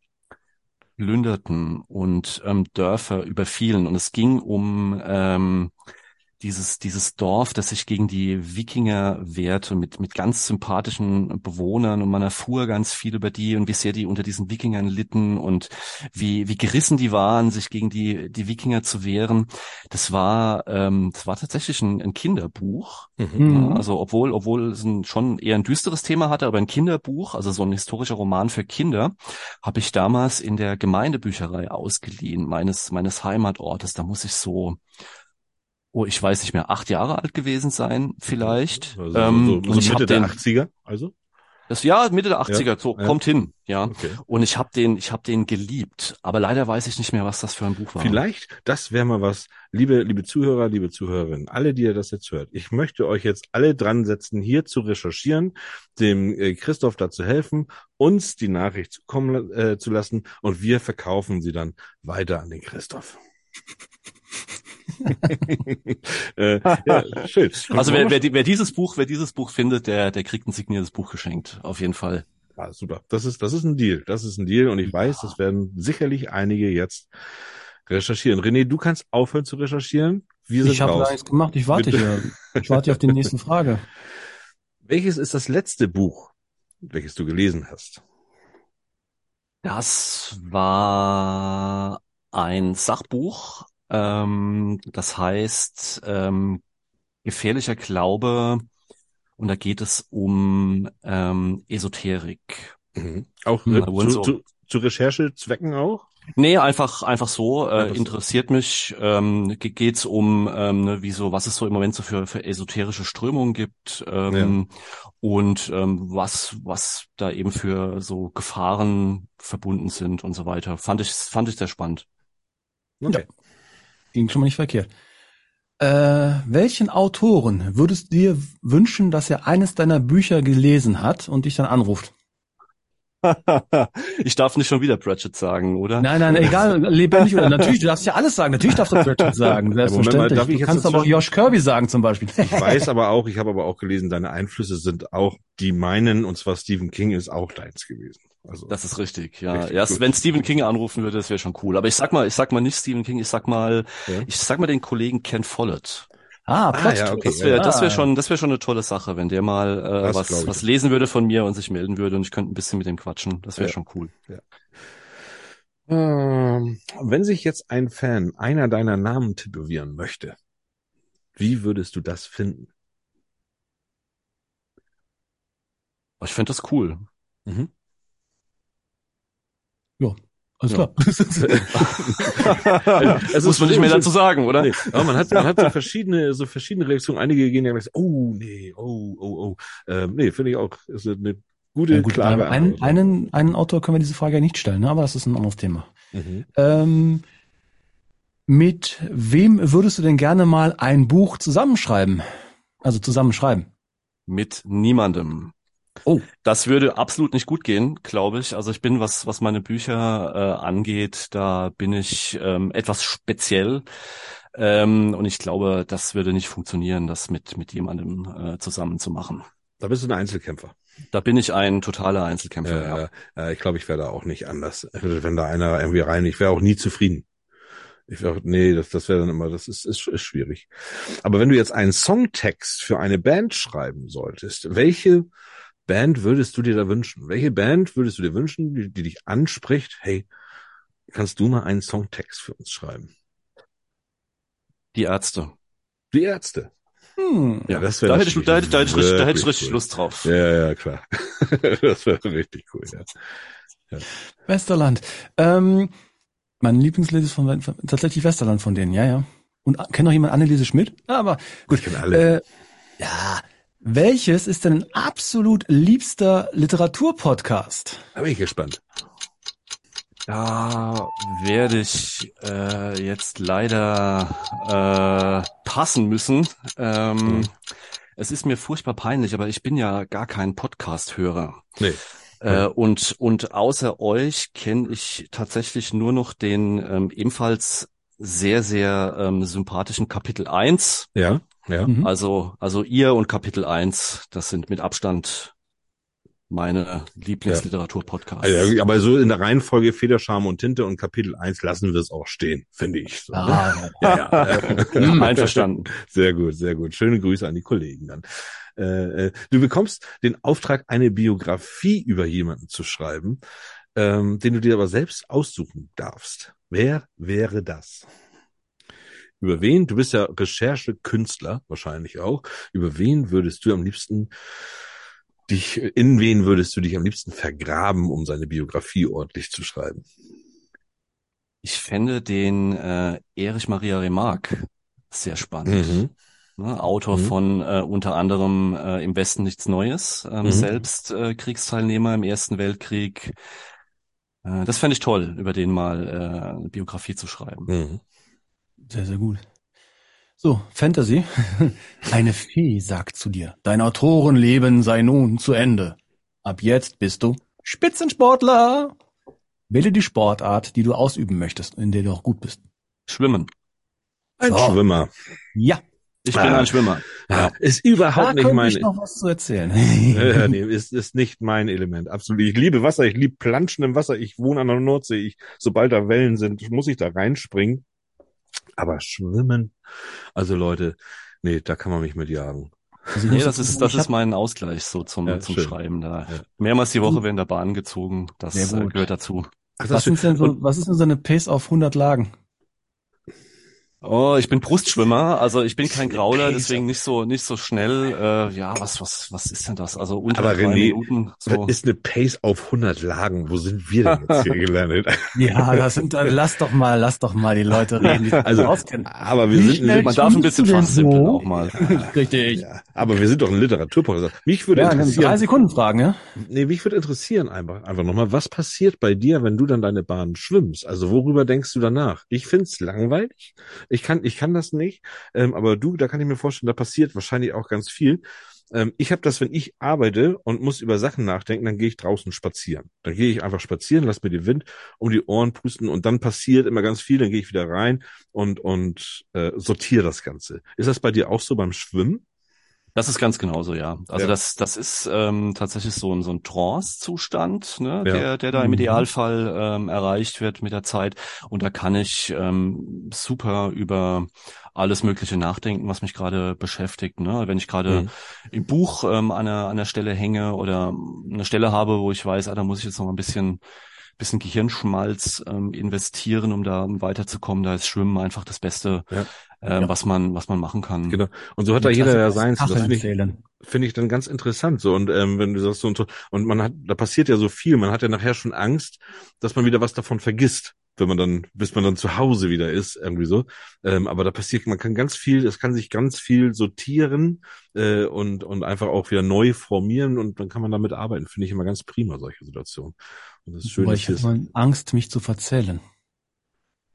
plünderten und ähm, Dörfer überfielen. Und es ging um ähm, dieses, dieses Dorf, das sich gegen die Wikinger wehrte, mit, mit ganz sympathischen Bewohnern und man erfuhr ganz viel über die und wie sehr die unter diesen Wikingern litten und wie, wie gerissen die waren, sich gegen die, die Wikinger zu wehren. Das war, ähm, das war tatsächlich ein, ein Kinderbuch. Mhm. Ja, also obwohl, obwohl es ein, schon eher ein düsteres Thema hatte, aber ein Kinderbuch, also so ein historischer Roman für Kinder, habe ich damals in der Gemeindebücherei ausgeliehen, meines, meines Heimatortes. Da muss ich so, oh, ich weiß nicht mehr, acht Jahre alt gewesen sein, vielleicht. Also ähm, so, so ich Mitte der den, 80er, also? das ja Mitte der 80er, Ja, so ja. kommt hin, ja. Okay. Und ich habe den, ich habe den geliebt, aber leider weiß ich nicht mehr, was das für ein Buch war. Vielleicht, das wäre mal was, liebe, liebe Zuhörer, liebe Zuhörerinnen, alle, die ihr das jetzt hört. Ich möchte euch jetzt alle dran setzen, hier zu recherchieren, dem äh, Christoph dazu helfen, uns die Nachricht zukommen äh, zu lassen und wir verkaufen sie dann weiter an den Christoph. äh, ja, schön. Also wer, wer, wer dieses Buch, wer dieses Buch findet, der, der kriegt ein signiertes Buch geschenkt, auf jeden Fall. Ah, super. Das ist, das ist ein Deal. Das ist ein Deal und ich weiß, das werden sicherlich einige jetzt recherchieren. René, du kannst aufhören zu recherchieren. Wir sind Ich habe gar nichts gemacht. Ich warte Bitte. hier. Ich warte hier auf die nächste Frage. Welches ist das letzte Buch, welches du gelesen hast? Das war ein Sachbuch, ähm, das heißt ähm, Gefährlicher Glaube und da geht es um ähm, Esoterik. Mhm. Auch Hm, äh, da wurden zu, zu, zu Recherchezwecken auch? Nee, einfach einfach so, äh, so. interessiert mich, ähm, ge- geht's um, ähm, ne, wie so, was es so im Moment so für, für esoterische Strömungen gibt ähm, und ähm, was was da eben für so Gefahren verbunden sind und so weiter. Fand ich fand ich sehr spannend. Okay. Ging schon mal nicht verkehrt. Äh, welchen Autoren würdest du dir wünschen, dass er eines deiner Bücher gelesen hat und dich dann anruft? ich darf nicht schon wieder Pratchett sagen, oder? Nein, nein, egal, lebendig oder natürlich, du darfst ja alles sagen. Natürlich darfst du Pratchett sagen, Moment mal, selbstverständlich. darf ich du kannst aber auch Josh Kirby sagen zum Beispiel. Ich weiß aber auch, ich habe aber auch gelesen, deine Einflüsse sind auch die meinen, und zwar Stephen King ist auch deins gewesen. Also Das ist richtig, ja. Richtig Erst gut. wenn Stephen King anrufen würde, das wäre schon cool. Aber ich sag mal, ich sag mal nicht Stephen King, ich sag mal, Ja. ich sag mal den Kollegen Ken Follett. Ah, Plot ja, Twist. okay. Das wäre, das wäre Ah. schon, das wäre schon eine tolle Sache, wenn der mal äh, Das was, was lesen würde von mir und sich melden würde und ich könnte ein bisschen mit dem quatschen. Das wäre Ja. schon cool. Ähm, wenn sich jetzt ein Fan einer deiner Namen tätowieren möchte, wie würdest du das finden? Ich fände das cool. Mhm. Alles Ja. klar. Es Muss ist man nicht mehr dazu sagen, oder? Nee, aber man hat, man hat so verschiedene, so verschiedene Reaktionen. Einige gehen ja gleich, so, oh, nee, oh, oh, oh. Ähm, nee, finde ich auch, ist eine gute, Ja, gut, klare einen, Antwort. einen, einen Autor können wir diese Frage ja nicht stellen, ne? aber das ist ein anderes Thema. Mhm. Ähm, mit wem würdest du denn gerne mal ein Buch zusammenschreiben? Also zusammenschreiben. Mit niemandem. Oh. Das würde absolut nicht gut gehen, glaube ich. Also ich bin, was, was meine Bücher äh, angeht, da bin ich ähm, etwas speziell. Ähm, und ich glaube, das würde nicht funktionieren, das mit, mit jemandem äh, zusammen zu machen. Da bist du ein Einzelkämpfer. Da bin ich ein totaler Einzelkämpfer, ja. Äh, äh, ich glaube, ich wäre da auch nicht anders. Wenn da einer irgendwie rein, ich wäre auch nie zufrieden. Ich wäre, nee, das, das wäre dann immer, das ist, ist, ist schwierig. Aber wenn du jetzt einen Songtext für eine Band schreiben solltest, welche Band würdest du dir da wünschen? Welche Band würdest du dir wünschen, die, die dich anspricht? Hey, kannst du mal einen Songtext für uns schreiben? Die Ärzte. Die Ärzte. Hm. Ja, das wäre Da hätte ich, da hätte da hätte ich, richtig, da hätte ich richtig cool. Lust drauf. Ja, ja, klar. das wäre richtig cool, ja. Westerland. Ähm, mein Lieblingslied ist von, von tatsächlich Westerland von denen, ja, ja. Und kennt noch jemand Anneliese Schmidt? Ja, aber gut. Ich kenne alle. Äh, ja. Welches ist denn ein absolut liebster Literaturpodcast? Da bin ich gespannt. Da werde ich äh, jetzt leider äh, passen müssen. Ähm, Mhm. Es ist mir furchtbar peinlich, aber ich bin ja gar kein Podcast-Hörer. Nee. Äh, und, und außer euch kenne ich tatsächlich nur noch den ähm, ebenfalls sehr, sehr ähm, sympathischen Kapitel 1. Ja, ja. Mhm. Also, also ihr und Kapitel 1, das sind mit Abstand meine Lieblingsliteratur-Podcasts. Also, aber so in der Reihenfolge Federscham und Tinte und Kapitel 1 lassen wir es auch stehen, finde ich. So? Ah, ja, ja. Einverstanden. Sehr gut, sehr gut. Schöne Grüße an die Kollegen dann. Äh, äh, du bekommst den Auftrag, eine Biografie über jemanden zu schreiben, ähm, den du dir aber selbst aussuchen darfst. Wer wäre das? Über wen? Du bist ja Recherchekünstler wahrscheinlich auch. Über wen würdest du am liebsten dich, in wen würdest du dich am liebsten vergraben, um seine Biografie ordentlich zu schreiben? Ich fände den äh, Erich Maria Remarque sehr spannend. Mhm. Ne, Autor Mhm. von äh, unter anderem äh, Im Westen nichts Neues, ähm, Mhm. selbst äh, Kriegsteilnehmer im Ersten Weltkrieg. Äh, das fände ich toll, über den mal äh, eine Biografie zu schreiben. Sehr, sehr gut. So, Fantasy. Eine Fee sagt zu dir, dein Autorenleben sei nun zu Ende. Ab jetzt bist du Spitzensportler. Wähle die Sportart, die du ausüben möchtest, in der du auch gut bist. Schwimmen. Ein So. Schwimmer. Ja, Ich bin Ah. ein Schwimmer. Ja, ist da überhaupt nicht könnte mein, ich noch was zu erzählen. Ja, nee, ist, ist nicht mein Element. Absolut. Ich liebe Wasser, ich liebe Planschen im Wasser, ich wohne an der Nordsee. Ich, sobald da Wellen sind, muss ich da reinspringen. Aber schwimmen, also Leute, nee, da kann man mich mit jagen. Also Nee, das ist, das ist mein Ausgleich so zum, Ja, zum schön. Schreiben da. Ja. Mehrmals die Woche werden der Bahn gezogen. Das gehört dazu. Ach, was, ist sind denn so, was ist denn so eine Pace auf 100 Lagen? Oh, ich bin Brustschwimmer, also ich bin kein Grauler, deswegen nicht so nicht so schnell. Äh, ja, was was was ist denn das? Also unter Aber drei René, Minuten. So. ist eine Pace auf 100 Lagen? Wo sind wir denn jetzt hier gelandet? Ja, das sind, äh, lass doch mal, lass doch mal die Leute reden, die Also, auskennen. aber wir Wie sind, Man darf ein bisschen fachsimpeln so? auch mal. Richtig. ja, aber wir sind doch ein Literaturpodcast. Mich würde Ja, dann drei interessieren, Sekunden Fragen, ja? nee, mich würde interessieren einfach, einfach nochmal, was passiert bei dir, wenn du dann deine Bahn schwimmst? Also worüber denkst du danach? Ich find's langweilig. Ich kann, ich kann das nicht. Ähm, aber du, da kann ich mir vorstellen, da passiert wahrscheinlich auch ganz viel. Ähm, ich habe das, wenn ich arbeite und muss über Sachen nachdenken, dann gehe ich draußen spazieren. Dann gehe ich einfach spazieren, lass mir den Wind um die Ohren pusten und dann passiert immer ganz viel. Dann gehe ich wieder rein und und äh, sortiere das Ganze. Ist das bei dir auch so beim Schwimmen? Das ist ganz genauso, ja. Also Ja. das, das ist ähm, tatsächlich so ein, so ein Trance-Zustand, ne, Ja. der, der da im Mhm. Idealfall ähm, erreicht wird mit der Zeit. Und da kann ich ähm, super über alles Mögliche nachdenken, was mich gerade beschäftigt. Ne? Wenn ich gerade Mhm. im Buch ähm, an, einer, an einer Stelle hänge oder eine Stelle habe, wo ich weiß, ah, da muss ich jetzt noch mal ein bisschen bisschen Gehirnschmalz ähm, investieren, um da weiterzukommen. Da ist Schwimmen einfach das Beste, Ja. ähm, Ja. was man was man machen kann. Genau. Und so hat da jeder ja seins. Das finde ich, finde ich dann ganz interessant. So und ähm, wenn du sagst so und so und man hat, da passiert ja so viel. Man hat ja nachher schon Angst, dass man wieder was davon vergisst, wenn man dann, bis man dann zu Hause wieder ist, irgendwie so. Ähm, aber da passiert, man kann ganz viel, es kann sich ganz viel sortieren äh, und und einfach auch wieder neu formieren und dann kann man damit arbeiten. Finde ich immer ganz prima solche Situationen. Und das ist schön, Wobei dass ich ist. mal Angst, mich zu verzählen.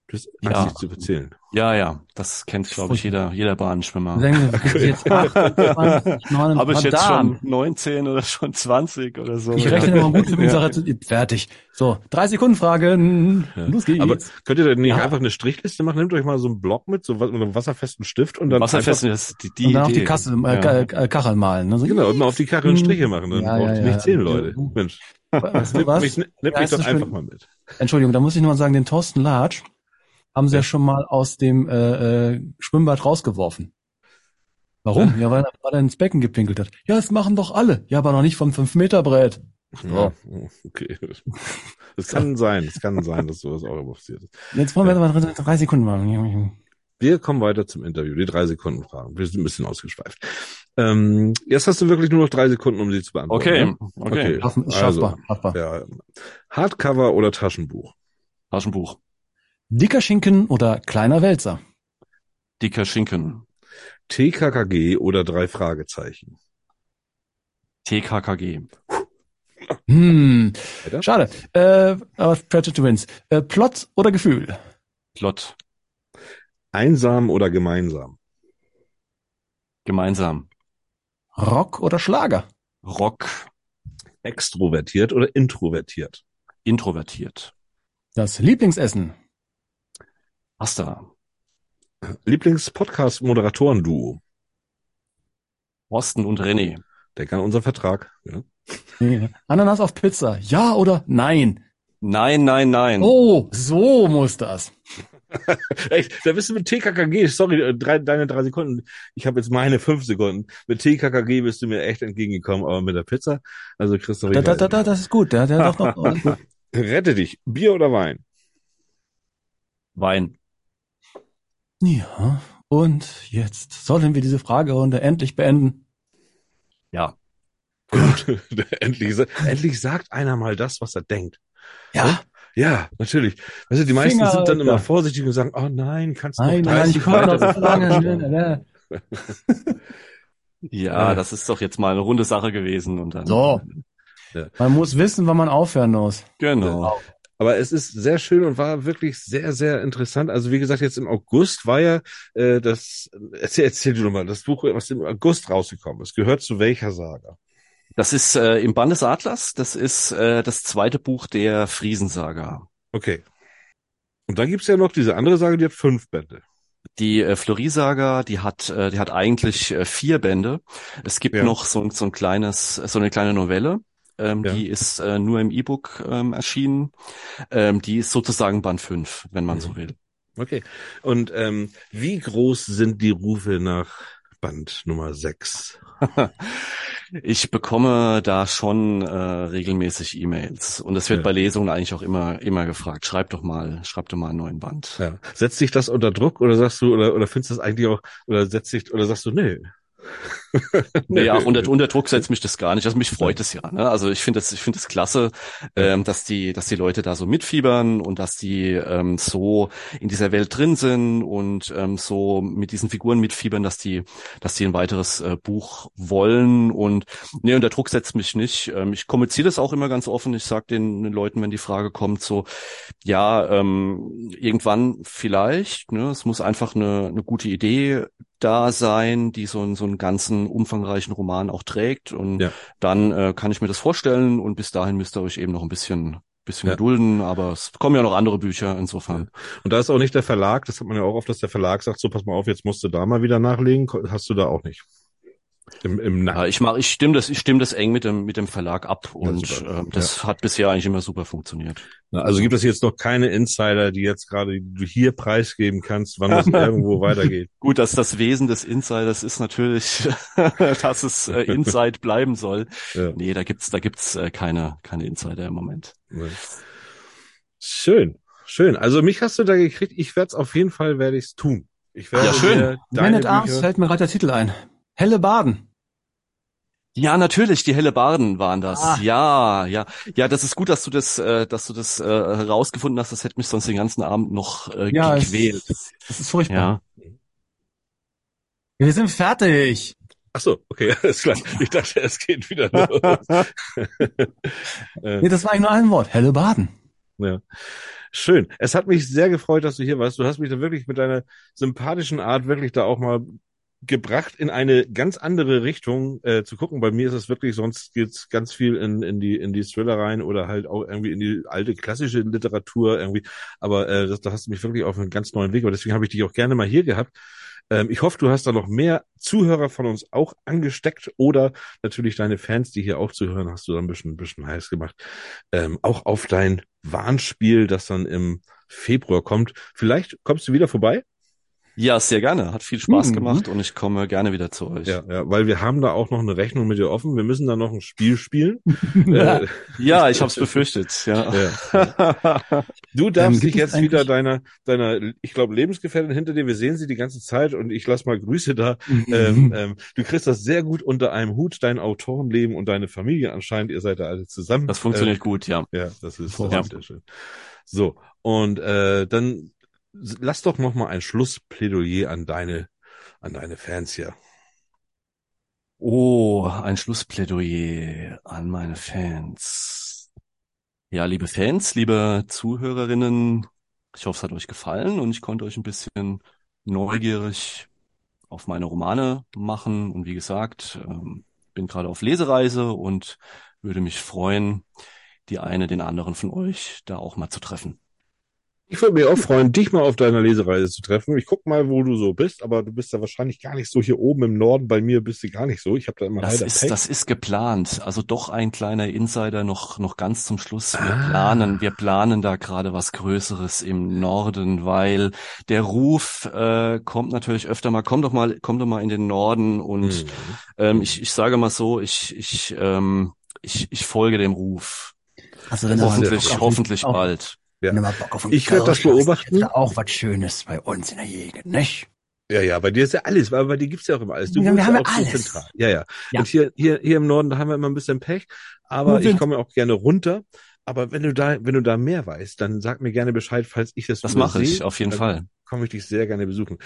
Du hast Ja. Angst, dich zu bezählen. Ja, ja, das kennt, glaube ich, jeder, jeder Bahnschwimmer. Denken wir, jetzt 28, 29, Habe ich jetzt schon 19 oder schon 20 oder so? Ich ja. rechne immer gut für mich, sage jetzt, fertig. So, drei Sekunden Fragen. Ja. Los geht's. Aber könnt ihr denn nicht Ja. einfach eine Strichliste machen? Nehmt euch mal so einen Block mit, so mit einem wasserfesten Stift und dann Wasserfest einfach, ist die, die und dann auf die Idee. Kasse, äh, Ja. Äh, Kachel malen. Ne? So, Genau, und mal auf die Kachel Striche machen. Dann Ja, braucht ja, ihr ja. nicht zehn Leute. Mensch, Weißt du was? mich, nimm mich doch einfach mal mit. Entschuldigung, da muss ich nur mal sagen, den Thorsten Latsch haben sie ja, Ja. schon mal aus dem äh, äh, Schwimmbad rausgeworfen. Warum? Ja, weil, er- weil er ins Becken gepinkelt hat. Ja, das machen doch alle. Ja, aber noch nicht vom 5-Meter-Brett. Ja, okay. Das kann sein, es kann sein, dass sowas auch immer passiert ist. Jetzt wollen wir aber drei Sekunden machen. Wir kommen weiter zum Interview, die drei Sekunden Fragen. Wir sind ein bisschen ausgeschweift. Ähm, jetzt hast du wirklich nur noch drei Sekunden, um sie zu beantworten. Okay, ne? okay. Schaffen, ist Also, schaffbar, schaffbar. Ja. Hardcover oder Taschenbuch? Taschenbuch. Dicker Schinken oder kleiner Wälzer? Dicker Schinken. TKKG oder drei Fragezeichen? TKKG. Hm, schade. Äh, aber Predator Wins. Äh, Plot oder Gefühl? Plot. Einsam oder gemeinsam? Gemeinsam. Rock oder Schlager? Rock. Extrovertiert oder introvertiert? Introvertiert. Das Lieblingsessen? Pasta. Lieblings-Podcast-Moderatoren-Duo? Osten und René. Denk an unseren Vertrag. Ja. Ananas auf Pizza? Ja oder nein? Nein, nein, nein. Oh, so muss das. Echt, da bist du mit TKKG, sorry, äh, drei, deine drei Sekunden. Ich habe jetzt meine fünf Sekunden. Mit TKKG bist du mir echt entgegengekommen, aber mit der Pizza, also Christoph, Da, da, da, da, das ist gut. Der, der doch noch. rette dich. Bier oder Wein? Wein. Ja. Und jetzt sollen wir diese Fragerunde endlich beenden. Ja. Gut, endlich, endlich sagt einer mal das, was er denkt. Ja. Ja, natürlich. Weißt du, die meisten Finger, sind dann immer Alter. vorsichtig und sagen, oh nein, kannst du Nein, noch nein, 30 ich weiter- das so lange. Ne, ne. Ja, Ja. das ist doch jetzt mal eine runde Sache gewesen und dann. So. Man muss wissen, wann man aufhören muss. Genau. Aber es ist sehr schön und war wirklich sehr, sehr interessant. Also wie gesagt, jetzt im August war ja äh, das, erzähl, erzähl du nochmal, das Buch, was im August rausgekommen ist, gehört zu welcher Saga? Das ist äh, im Band des Atlas. Das ist äh, das zweite Buch der Friesensaga. Okay. Und dann gibt's ja noch diese andere Saga, die hat fünf Bände. Die äh, Fleury-Saga, die hat, äh, die hat eigentlich äh, vier Bände. Es gibt Ja. noch so, ein- so ein kleines, so eine kleine Novelle. Ähm, Ja. Die ist äh, nur im E-Book ähm, erschienen. Ähm, die ist sozusagen Band 5, wenn man Mhm. so will. Okay. Und ähm, wie groß sind die Rufe nach Band Nummer sechs? Ich bekomme da schon äh, regelmäßig E-Mails und es wird Ja. bei Lesungen eigentlich auch immer immer gefragt. Schreib doch mal, schreib doch mal einen neuen Band. Ja. Setzt dich das unter Druck oder sagst du, oder, oder findest du das eigentlich auch, oder setzt dich, oder sagst du, nee. Nee, ja, unter, unter Druck setzt mich das gar nicht. Also mich freut es ja. Ne? Also ich finde das, ich finde es klasse, ähm, dass die, dass die Leute da so mitfiebern und dass die ähm, so in dieser Welt drin sind und ähm, so mit diesen Figuren mitfiebern, dass die, dass die ein weiteres äh, Buch wollen. Und nee, unter Druck setzt mich nicht. Ähm, ich kommuniziere das auch immer ganz offen. Ich sage den, den Leuten, wenn die Frage kommt, so ja, ähm, irgendwann vielleicht. Ne? Es muss einfach eine, eine gute Idee da sein, die so, einen so einen ganzen umfangreichen Roman auch trägt. Und Ja. dann äh, kann ich mir das vorstellen und bis dahin müsst ihr euch eben noch ein bisschen, bisschen Ja. gedulden, aber es kommen ja noch andere Bücher insofern. Und da ist auch nicht der Verlag, das hat man ja auch oft, dass der Verlag sagt, so pass mal auf, jetzt musst du da mal wieder nachlegen. Hast du da auch nicht. Im, im Ja, Nacken. ich mache, ich stimme das, ich stimme das eng mit dem mit dem Verlag ab und ähm, das hat bisher eigentlich immer super funktioniert. Also gibt es jetzt noch keine Insider, die jetzt gerade du hier preisgeben kannst, wann das irgendwo weitergeht. Gut, dass das Wesen des Insiders ist natürlich, dass es äh, Inside bleiben soll. Ja. Nee, da gibt's da gibt's äh, keine keine Insider im Moment. Schön, schön. Also mich hast du da gekriegt. Ich werde es auf jeden Fall, werde ich es tun. Ich werde Ja, schön. Man at Arms fällt mir gerade der Titel ein. Helle Baden. Ja, natürlich, die helle Barden waren das. Ah. Ja, ja. Ja, das ist gut, dass du das, äh, dass du das äh, herausgefunden hast. Das hätte mich sonst den ganzen Abend noch äh, Ja, es, gequält. das ist furchtbar. Ja. Wir sind fertig. Ach so, okay, alles klar. Ich dachte, es geht wieder los. Äh, Nee, das war eigentlich nur ein Wort. Helle Baden. ja. Schön. Es hat mich sehr gefreut, dass du hier warst. Du hast mich da wirklich mit deiner sympathischen Art wirklich da auch mal gebracht, in eine ganz andere Richtung äh, zu gucken. Bei mir ist es wirklich, sonst geht's ganz viel in, in die in die Thriller rein oder halt auch irgendwie in die alte klassische Literatur irgendwie. Aber äh, das, da hast du mich wirklich auf einen ganz neuen Weg. Aber deswegen habe ich dich auch gerne mal hier gehabt. Ähm, ich hoffe, du hast da noch mehr Zuhörer von uns auch angesteckt oder natürlich deine Fans, die hier auch zuhören, hast du da ein bisschen, ein bisschen heiß gemacht. Ähm, auch auf dein Warnspiel, das dann im Februar kommt. Vielleicht kommst du wieder vorbei? Ja, sehr gerne. Hat viel Spaß Mhm. gemacht und ich komme gerne wieder zu euch. Ja, ja, weil wir haben da auch noch eine Rechnung mit dir offen. Wir müssen da noch ein Spiel spielen. Ja. Äh, Ja, ich habe es befürchtet. Ja. ja. Du darfst Ähm, dich jetzt wieder deiner, deiner, ich glaube, Lebensgefährtin hinter dir. Wir sehen sie die ganze Zeit und ich lass mal Grüße da. Mhm. Ähm, ähm, du kriegst das sehr gut unter einem Hut, dein Autorenleben und deine Familie anscheinend. Ihr seid da alle zusammen. Das funktioniert gut, ja. Ja, das ist, das ist Hervorragend. sehr schön. So, und äh, dann lass doch noch mal ein Schlussplädoyer an deine, an deine Fans hier. Oh, ein Schlussplädoyer an meine Fans. Ja, liebe Fans, liebe Zuhörerinnen, ich hoffe, es hat euch gefallen und ich konnte euch ein bisschen neugierig auf meine Romane machen. Und wie gesagt, ähm, bin gerade auf Lesereise und würde mich freuen, die eine den anderen von euch da auch mal zu treffen. Ich würde mich auch freuen, dich mal auf deiner Lesereise zu treffen. Ich guck mal, wo du so bist, aber du bist ja wahrscheinlich gar nicht so hier oben im Norden. Bei mir bist du gar nicht so. Ich habe da immer Das leider ist, Pech. das ist geplant. Also doch ein kleiner Insider noch, noch ganz zum Schluss. Wir Ah. planen, wir planen da gerade was Größeres im Norden, weil der Ruf äh, kommt natürlich öfter mal, komm doch mal, komm doch mal in den Norden und Mhm. ähm, ich, ich sage mal so, ich, ich, ähm, ich, ich folge dem Ruf. Denn auch Hoffentlich, hoffentlich auf- bald. Ja. Ich werd das beobachten. da auch was Schönes bei uns in der Gegend, nicht? Ja, ja, bei dir ist ja alles, weil bei dir gibt's ja auch immer alles. Du Ja, wir haben ja ja auch so alles. zentral. Ja, ja, Ja. Und hier, hier, hier im Norden, da haben wir immer ein bisschen Pech. Aber ich komme auch gerne runter. Aber wenn du da, wenn du da mehr weißt, dann sag mir gerne Bescheid, falls ich das Das mache ich, auf jeden dann Fall. Komme ich dich sehr gerne besuchen.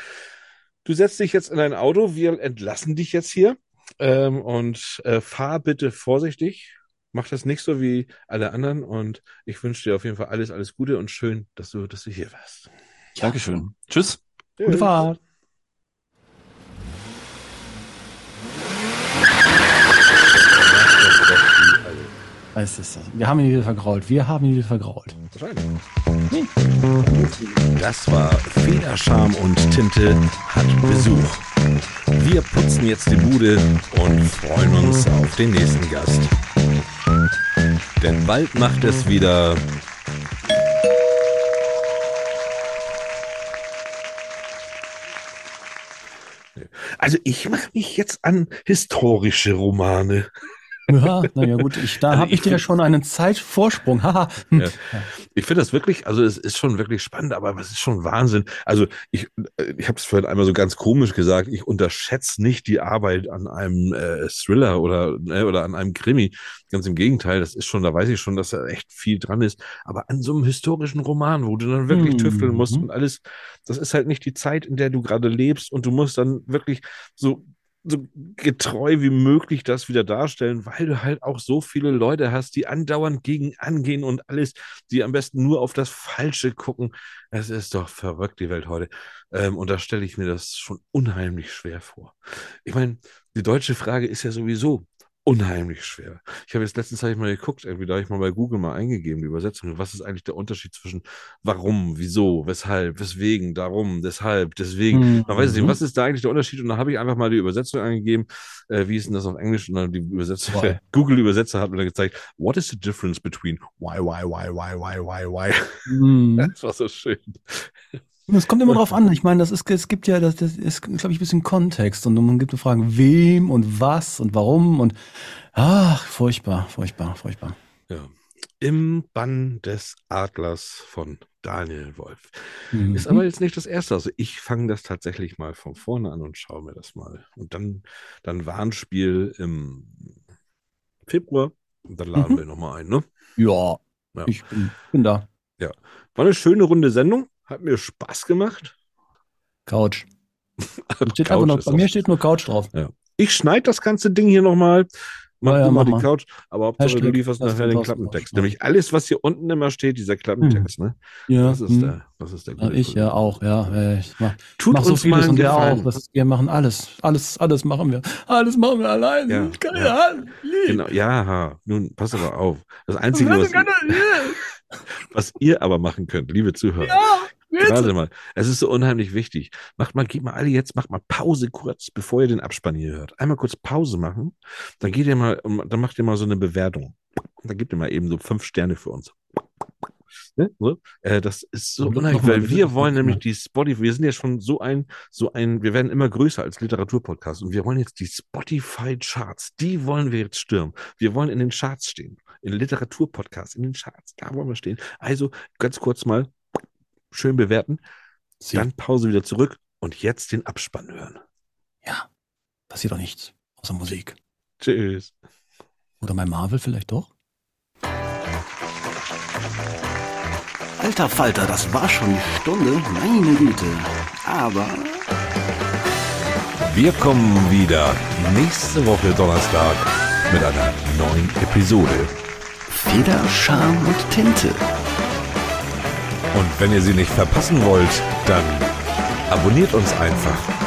Du setzt dich jetzt in dein Auto. Wir entlassen dich jetzt hier. Ähm, und äh, fahr bitte vorsichtig. Mach das nicht so wie alle anderen. Und ich wünsche dir auf jeden Fall alles, alles Gute und schön, dass du, dass du hier warst. Dankeschön. Tschüss. Gute Fahrt. Es ist das. Wir haben ihn wieder vergrault. Wir haben ihn wieder vergrault. Das war Federscham und Tinte hat Besuch. Wir putzen jetzt die Bude und freuen uns auf den nächsten Gast. Denn bald macht es wieder Also ich mache mich jetzt an historische Romane. Ja, naja gut, ich, da Also habe ich ich dir ja schon einen Zeitvorsprung. Haha. Ja. Ich finde das wirklich, also es ist schon wirklich spannend, aber es ist schon Wahnsinn. Also ich, äh, ich habe es vorhin einmal so ganz komisch gesagt, ich unterschätze nicht die Arbeit an einem äh, Thriller oder, äh, oder an einem Krimi. Ganz im Gegenteil, das ist schon, da weiß ich schon, dass da echt viel dran ist. Aber an so einem historischen Roman, wo du dann wirklich Mhm. tüfteln musst und alles, das ist halt nicht die Zeit, in der du gerade lebst und du musst dann wirklich so so getreu wie möglich das wieder darstellen, weil du halt auch so viele Leute hast, die andauernd gegen angehen und alles, die am besten nur auf das Falsche gucken. Es ist doch verrückt, die Welt heute. Ähm, und da stelle ich mir das schon unheimlich schwer vor. Ich meine, die deutsche Frage ist ja sowieso unheimlich schwer. Ich habe jetzt letztens hab ich mal geguckt, irgendwie, da habe ich mal bei Google mal eingegeben, die Übersetzung, was ist eigentlich der Unterschied zwischen warum, wieso, weshalb, weswegen, darum, deshalb, deswegen. Man weiß nicht, Mhm. was ist da eigentlich der Unterschied? Und da habe ich einfach mal die Übersetzung eingegeben, äh, wie ist denn das auf Englisch? Und dann die Übersetzung, Why? Google-Übersetzer hat mir dann gezeigt, what is the difference between why, why, why, why, why, why, why? Mhm. Das war so schön. Es kommt immer drauf an. Ich meine, das ist, es gibt ja, das, das ist, glaube ich, ein bisschen Kontext und man gibt so Fragen, wem und was und warum und ach, furchtbar, furchtbar, furchtbar. Ja. Im Bann des Adlers von Daniel Wolf. Mhm. Ist aber jetzt nicht das erste. Also ich fange das tatsächlich mal von vorne an und schaue mir das mal. Und dann, dann Warnspiel im Februar. Und dann laden Mhm. wir nochmal ein, ne? ja, Ja. ich bin, bin da. War eine schöne runde Sendung. Hat mir Spaß gemacht. Couch. Steht Couch ist bei mir steht nur Couch drauf. Ich schneide das ganze Ding hier nochmal, mach Ja, ja, mal mach die mal. Couch, aber Hauptsache du lieferst nachher den Klappentext. Nämlich alles, was hier unten immer steht, dieser Klappentext, ne? Ja, Das ist hm. der, das ist der ja, gute ich Kollege. ja auch, ja. ja, Ich mach, Tut mach so uns mal vieles und Gefallen. auch. Das, wir machen alles. Alles, alles machen wir. Alles machen wir allein. Ja, Keine ja. Hand. Genau, ja, nun pass aber auf. Das Einzige, was, was ihr aber machen könnt, liebe Zuhörer, gerade mal, es ist so unheimlich wichtig. Macht mal, geht mal alle jetzt, macht mal Pause kurz, bevor ihr den Abspann hier hört. Einmal kurz Pause machen, dann geht ihr mal, um, dann macht ihr mal so eine Bewertung. Dann gebt ihr mal eben so fünf Sterne für uns. Ne? So? Äh, das ist so unheimlich, nochmal, weil wir wollen nämlich mal. die Spotify, wir sind ja schon so ein, so ein, wir werden immer größer als Literaturpodcast und wir wollen jetzt die Spotify-Charts, die wollen wir jetzt stürmen. Wir wollen in den Charts stehen, in Literaturpodcasts, in den Charts, da wollen wir stehen. Also ganz kurz mal schön bewerten, Sie, dann Pause wieder zurück und jetzt den Abspann hören. ja, passiert doch nichts. Außer Musik. Tschüss. Oder bei Marvel vielleicht doch? Alter Falter, das war schon die Stunde. Meine Güte. Aber Wir kommen wieder nächste Woche Donnerstag mit einer neuen Episode. Feder, Charme und Tinte. Und wenn ihr sie nicht verpassen wollt, dann abonniert uns einfach.